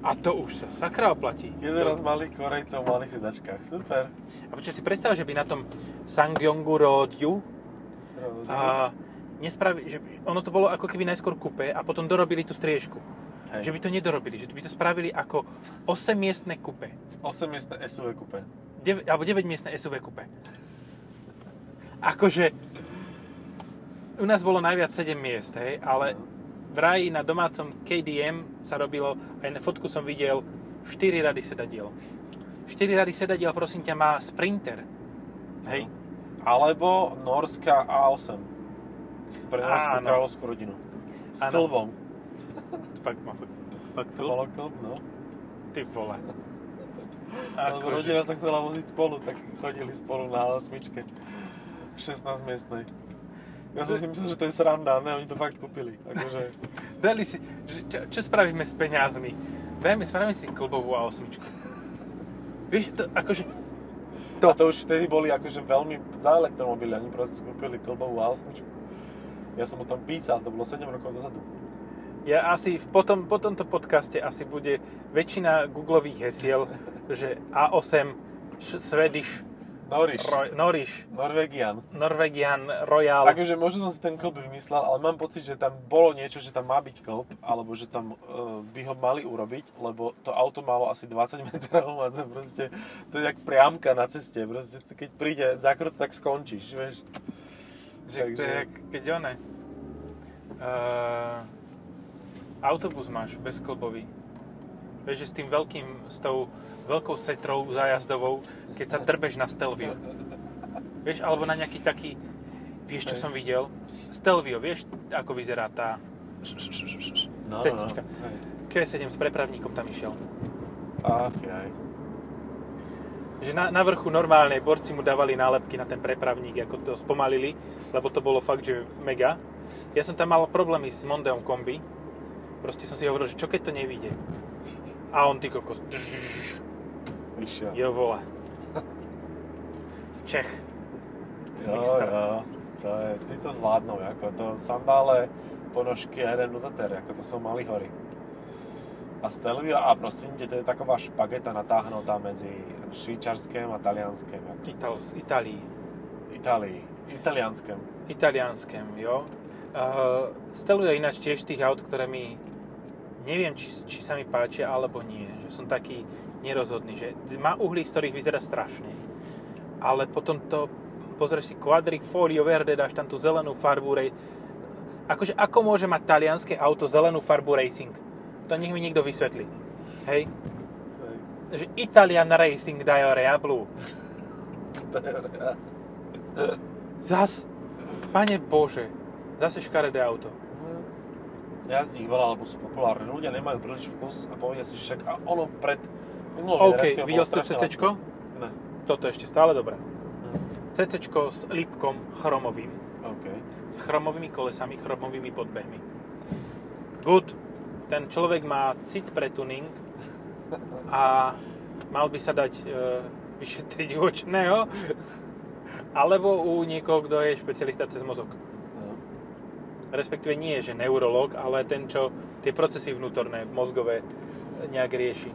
A to už sa sakra oplatí. Jeden raz mali Korejcov v malých sedačkách. Super. A počkaj si predstav, že by na tom Sangyongu Roadju a nespravi, že ono to bolo ako keby najskôr kupe a potom dorobili tú striežku. Hej. Že by to nedorobili, že by to spravili ako 8-miestne kupe. 8 miestne SUV kupe. 9, alebo 9-miestne SUV kupe. Akože u nás bolo najviac 7 miest, hej, ale vraj na domácom KDM sa robilo, aj na fotku som videl, 4 rady sedadiel. 4 rady sedadiel, prosím ťa, má Sprinter. Hej. Alebo Norská A8. Pre norskú Áno. kráľovskú rodinu. S Áno. klbom. Fakt má fakt, fakt To malo klb, no. Ty vole. Lebo Akože, rodina sa chcela voziť spolu, tak chodili spolu na osmičke. 16 miestnej. Ja som si myslel, že to je sranda, ne, oni to fakt kúpili. Akože, dali si, čo, čo spravíme s peňazmi? Dajme, spravíme si klbovú a osmičku. Vieš, to, akože, to. A to už vtedy boli akože veľmi za elektromobily, oni proste kúpili klbovú A8. Ja som o tom písal, to bolo 7 rokov dozadu. Ja asi v potom, po tomto podcaste asi bude väčšina googlových hesiel, že A8 Š- Swedish Noriš, Ro- Norish Norwegian. Norwegian Royal. Akože možno som si ten klb vymyslel, ale mám pocit, že tam bolo niečo, že tam má byť klb, alebo že tam uh, by ho mali urobiť, lebo to auto malo asi 20 metrov a to proste, to je jak priamka na ceste, proste keď príde zákrut, tak skončíš, vieš. že to je jak, keď one. Uh, autobus máš bezklbový. Vieš, že s tým veľkým, s tou veľkou setrou zájazdovou, keď sa drbeš na Stelvio. Vieš, alebo na nejaký taký, vieš čo som videl? Stelvio, vieš ako vyzerá tá no, cestička. No, no. Hej. Q7 s prepravníkom tam išiel. Ach, jaj. Že na, na vrchu normálnej borci mu dávali nálepky na ten prepravník, ako to spomalili, lebo to bolo fakt, že mega. Ja som tam mal problémy s Mondeom kombi. Proste som si hovoril, že čo keď to nevíde. A on ty kokos. Vyšiel. Jo vole. Z Čech. Jo, Mistr. jo. To je, ty to zvládnou, ako to sandále, ponožky a jeden notatér, ako to sú malí hory. A Stelvio, a prosím te, to je taková špageta natáhnutá medzi švýcarském a talianském. Ako Ital, z Itálii. Itálii. Italianském. Italianském, jo. Uh, Stelvio je ináč tiež tých aut, ktoré mi neviem, či, či sa mi páčia alebo nie. Že som taký nerozhodný, že má uhlí, z ktorých vyzerá strašne. Ale potom to, pozrieš si Quadrifoglio Verde, dáš tam tú zelenú farbu, rej... akože ako môže mať talianské auto zelenú farbu racing? To nech mi niekto vysvetlí. Hej? Hej. Že Italian Racing Diarea Blue. Zas, pane Bože, zase škaredé auto. Jazdí ich veľa, lebo sú populárne. Ľudia nemajú príliš vkus a povedia si, že však a ono pred minulou OK, videl CCčko? ľahké. Ne. Toto je ešte stále dobré. Hm. CCčko s lípkom chromovým, OK. s chromovými kolesami, chromovými podbehmi. Good. Ten človek má cit pre tuning a mal by sa dať e, vyšetriť u očného alebo u niekoho, kto je špecialista cez mozog. Respektíve nie, že neurolog, ale ten, čo tie procesy vnútorné, mozgové nejak rieši.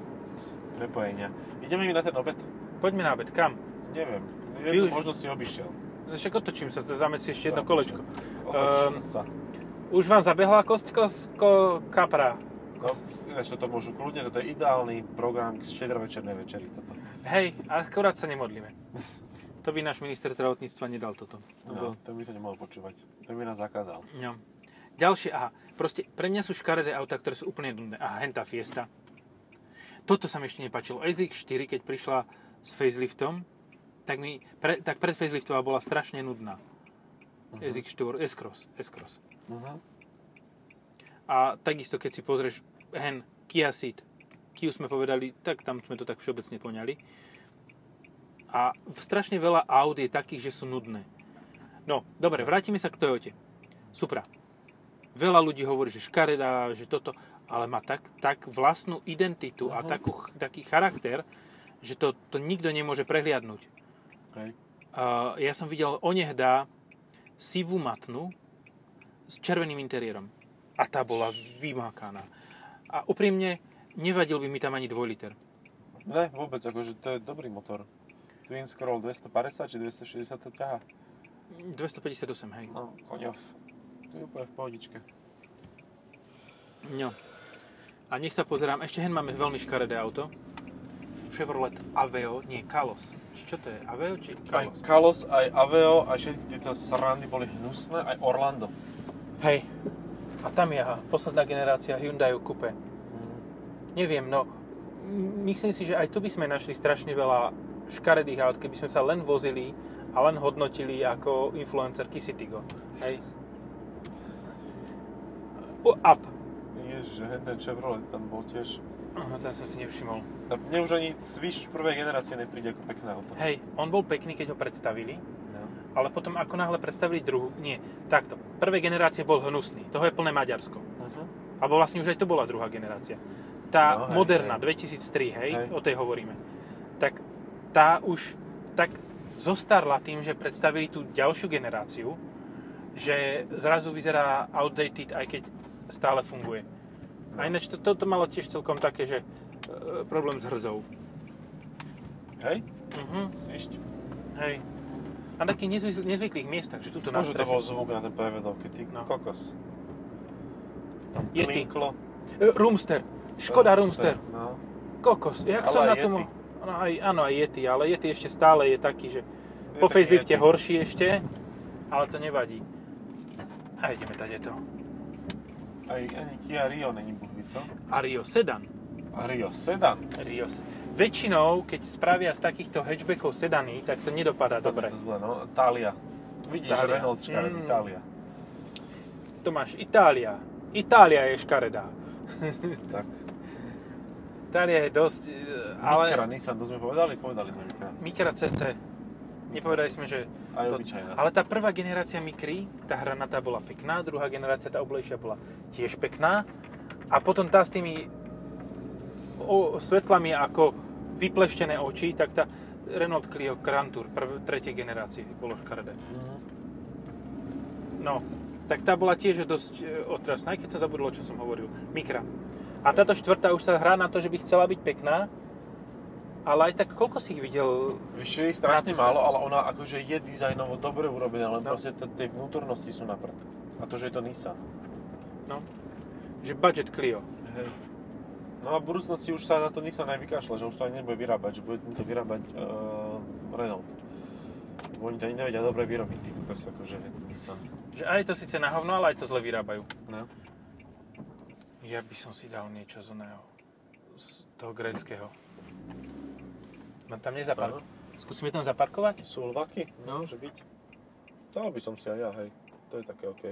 Prepojenia. Ideme mi na ten obed? Poďme na obed. Kam? Neviem. Jednu už- možnosť si obišiel. Však otočím sa, to záme si ešte jedno kolečko. Otočím Ehm, sa. Už vám zabehla kostko z ko, kapra. No, vieš, toto môžu kľudne, toto je ideálny program k štedrovečernej večeri. Toto. Hej, akurát sa nemodlíme. To by náš minister zdravotníctva nedal toto. No, to by to nemohol počúvať. To by nás zakázal. No. Ďalšie, aha, proste pre mňa sú škaredé autá, ktoré sú úplne nudné. Aha, hentá Fiesta. Toto sa mi ešte nepáčilo. SX4, keď prišla s faceliftom, tak, mi, pre, tak pred faceliftová bola strašne nudná. Mhm. SX4, S-Cross, S-Cross. Uh-huh. A takisto, keď si pozrieš hen Kia Ceed, Kiu sme povedali, tak tam sme to tak všeobecne poňali. A strašne veľa aut je takých, že sú nudné. No, dobre, vrátime sa k Toyote. Supra. Veľa ľudí hovorí, že škaredá, že toto, ale má tak, tak vlastnú identitu a Mhm. takú, taký charakter, že to, to nikto nemôže prehliadnúť. Hej. Uh, ja som videl onehdá sivú matnu s červeným interiérom. A tá bola vymákaná. A úprimne, nevadil by mi tam ani 2 liter. Ne, vôbec, akože to je dobrý motor. Twin Scroll 250 či 260 to ťaha. 258, hej. No, koňov. To je úplne v pohodičke. No. A nech sa pozerám, ešte hen máme veľmi škaredé auto. Chevrolet Aveo, nie Kalos. Či čo to je? Aveo či Aj Kalos? Kalos, aj Aveo, aj všetky tieto srandy boli hnusné, aj Orlando. Hej. A tam je aha, posledná generácia Hyundai Coupe. Neviem, no myslím si, že aj tu by sme našli strašne veľa škaredých aut, keby sme sa len vozili a len hodnotili ako influencerky Citygo. Hej. U, up. Ježiš, ten Chevrolet tam bol tiež. Aha, ten som si nevšimol. A mne už ani Swish prvej generácie nepríde ako pekné auto. Hej, on bol pekný, keď ho predstavili, No. ale potom ako náhle predstavili druhú, nie, takto. Prvé generácie bol hnusný, toho je plné Maďarsko. Uh-huh. Alebo vlastne už aj to bola druhá generácia. Tá No, hej, moderná, hej. 2003, hej, Hej. o tej hovoríme. Tá už tak zostarla tým, že predstavili tú ďalšiu generáciu, že zrazu vyzerá outdated, aj keď stále funguje. A ináč to, toto malo tiež celkom také, že e, problém s hrdzou. Hej? Mhm, Svišť. hej. Na takých nezvy, nezvyklých miestach, že tuto na Možno to bol zvuk na ten prevedovke, ty No. kokos. Tam Yeti. klinklo. E, Roomster. Škoda Roomster. No. Kokos. Jak Ale som na tom... Yeti. No, aj, áno, aj Yeti, ale Yeti ešte stále je taký, že Je po facelifte horší ešte, ale to nevadí. A ideme tady to. Aj ani Kia Rio není buchví, co? A Rio Sedan. A Rio Sedan. Rio Se- Väčšinou, keď spravia z takýchto hatchbackov sedany, tak to nedopadá dobre. To zle, no. Thalia. Vidíš, Thalia. Renault škaredý, Mm. Thalia. To máš Itália. Itália je škaredá. Tak. Itália je dosť... e, Ale... Micra, Nissan, to sme povedali? Povedali sme Micra. Micra CC. Nepovedali sme, že... Aj to- obyčajná. Ale tá prvá generácia Micry, tá hranatá bola pekná, druhá generácia, tá oblejšia bola tiež pekná. A potom tá s tými o, svetlami ako vypleštené oči, tak tá Renault Clio Grand Tour prv, tretej generácie bolo škaredé. Mhm. No, tak tá bola tiež dosť e, otrasná, aj keď som zabudol, čo som hovoril. Micra. A táto štvrtá už sa hrá na to, že by chcela byť pekná, ale aj tak koľko si ich videl? Vieš, je strašne málo, ale ona akože je dizajnovo dobre urobená, len No. proste tie vnútornosti sú na prd. A to, že je to Nissan. No, že budget Clio. Hej. No a v budúcnosti už sa na to Nissan aj vykašľa, že už to ani nebude vyrábať, že bude to vyrábať uh, Renault. Oni to ani nevedia dobre vyrobiť, tí kokos, akože Nissan. Že aj to síce na hovno, ale aj to zle vyrábajú. No. Ja by som si dal niečo z oného, z toho gréckého. No tam nezapark. Skúsime tam zaparkovať? Sulvaky? No. Môže byť. Dal by som si aj ja, hej. To je také OK.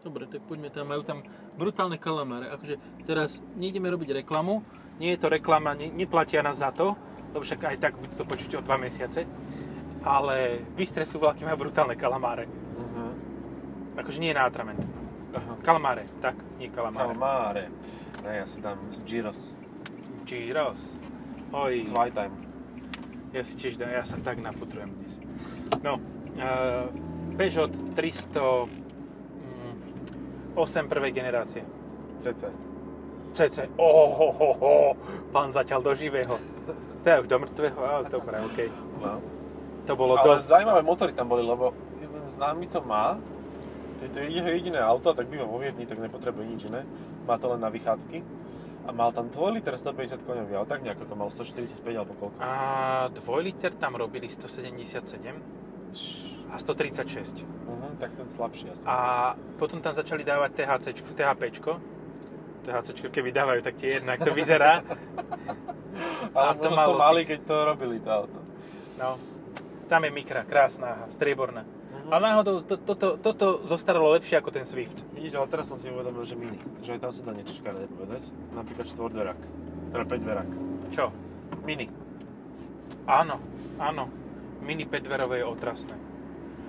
Dobre, tak poďme tam, majú tam brutálne kalamáre. Akože teraz nejdeme robiť reklamu, nie je to reklama, ne, neplatia nás za to, lebo však aj tak bude to počuť o 2 mesiace. Ale bystré sú vlaky majú brutálne kalamáre. Uh-huh. Akože nie na atrament. Aha. Kalamáre, tak, nie kalamáre. Kalmáre. Ne, ja si dám Giros. Gyros. Oj. Zweitime. Ja si tiež dám, ja sa tak nafutrujem dnes. No, uh, Peugeot 308 prvej generácie. CC. CC. Ohohoho, pán zatiaľ do živého. Teda už do mŕtvého, ale dobre, okej. No. To bolo Ale dosť... zaujímavé motory tam boli, lebo jeden známy to má. Je to jeho jediné auto, tak býva vo Viedni, tak nepotrebuje nič iné. Má to len na vychádzky. A mal tam 2 liter 150 koňový, ale tak nejako to mal 145 alebo koľko. A 2 liter tam robili 177 a 136. Uh-huh, tak ten slabší asi. A potom tam začali dávať THC, THPčko. THC, keby dávajú, tak tie jednak to vyzerá. ale to malo to mali, tých- keď to robili to auto. No, tam je mikra, krásna, strieborná. Ale náhodou to, toto, toto zostaralo lepšie ako ten Swift. Vidíš, ale teraz som si uvedomil, že mini. Že aj tam sa dá niečo škaredé povedať. Napríklad štvordverák. Teda 5 dverák. Čo? Mini. Áno, áno. Mini 5 dverové je otrasné.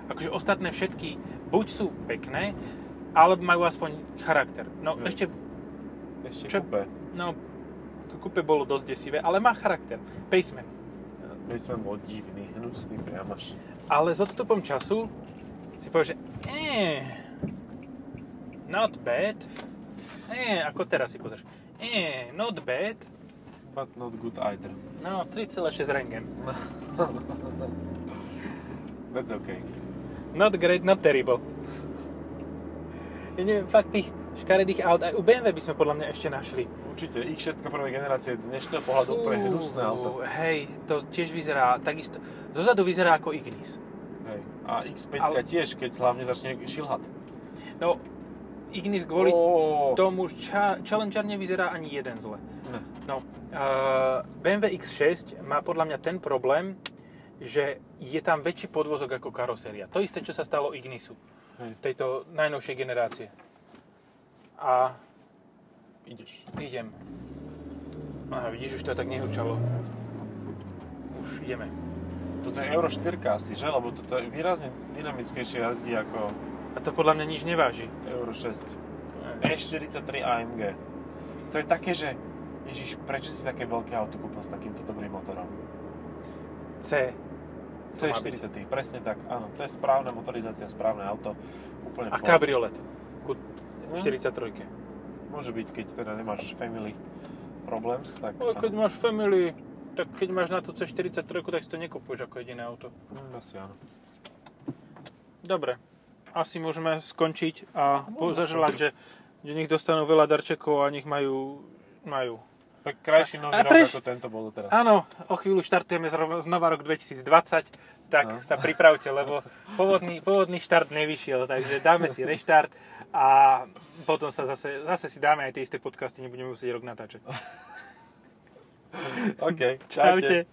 Akože ostatné všetky buď sú pekné, alebo majú aspoň charakter. No Hej. ešte, Ešte Čo- kúpe. no, to kúpe bolo dosť desivé, ale má charakter. Paceman. Baseman bol divný, hnusný priam až. Ale s odstupom času si povieš, že eh, not bad. Eh, ako teraz si pozrieš. Eh, not bad. But not good either. No, 3,6 rengen. That's okay. Not great, not terrible. Ja neviem, fakt tých škaredých aut, aj u BMW by sme podľa mňa ešte našli. Určite, X6 prvej generácie z dnešného pohľadu úplne hnusné auto. Hej, to tiež vyzerá takisto. Zozadu vyzerá ako Ignis. A X5 Ale- tiež, keď hlavne začne šilhať. No, Ignis kvôli Ó, tomu Cha- Challenger nevyzerá ani jeden zle. Ne. No, uh, BMW X6 má podľa mňa ten problém, že je tam väčší podvozok ako karoséria. To isté, čo sa stalo Ignisu, Hej, tejto najnovšej generácie. A ideš. idem. Aha, vidíš, už to tak nehurčalo. Už ideme. Toto je Euro 4 asi, že? Lebo toto je výrazne dynamickejšie jazdí ako A to podľa mňa nič neváži. Euro 6. E43 AMG. To je také, že Ježiš, prečo si také veľké auto kúpil s takýmto dobrým motorom? C. To má byť. C40, presne tak, áno. To je správna motorizácia, správne auto. Úplne A kabriolet. Ku Hm? 43. Môže byť, keď teda nemáš family problems, tak... Ale keď máš family, tak keď máš na tú C43, tak si to nekupuješ ako jediné auto. Hm, asi áno. Dobre. Asi môžeme skončiť a Môžeme zaželať, že, že nech dostanú veľa darčekov a nech majú, majú. Tak krajší nový A rok, preš- ako tento bol teraz. Áno, o chvíľu štartujeme znova rok 2020, tak No. sa pripravte, lebo pôvodný, pôvodný štart nevyšiel, takže dáme si reštart a potom sa zase, zase si dáme aj tie isté podcasty, nebudeme musieť rok natáčať. OK, Čaute.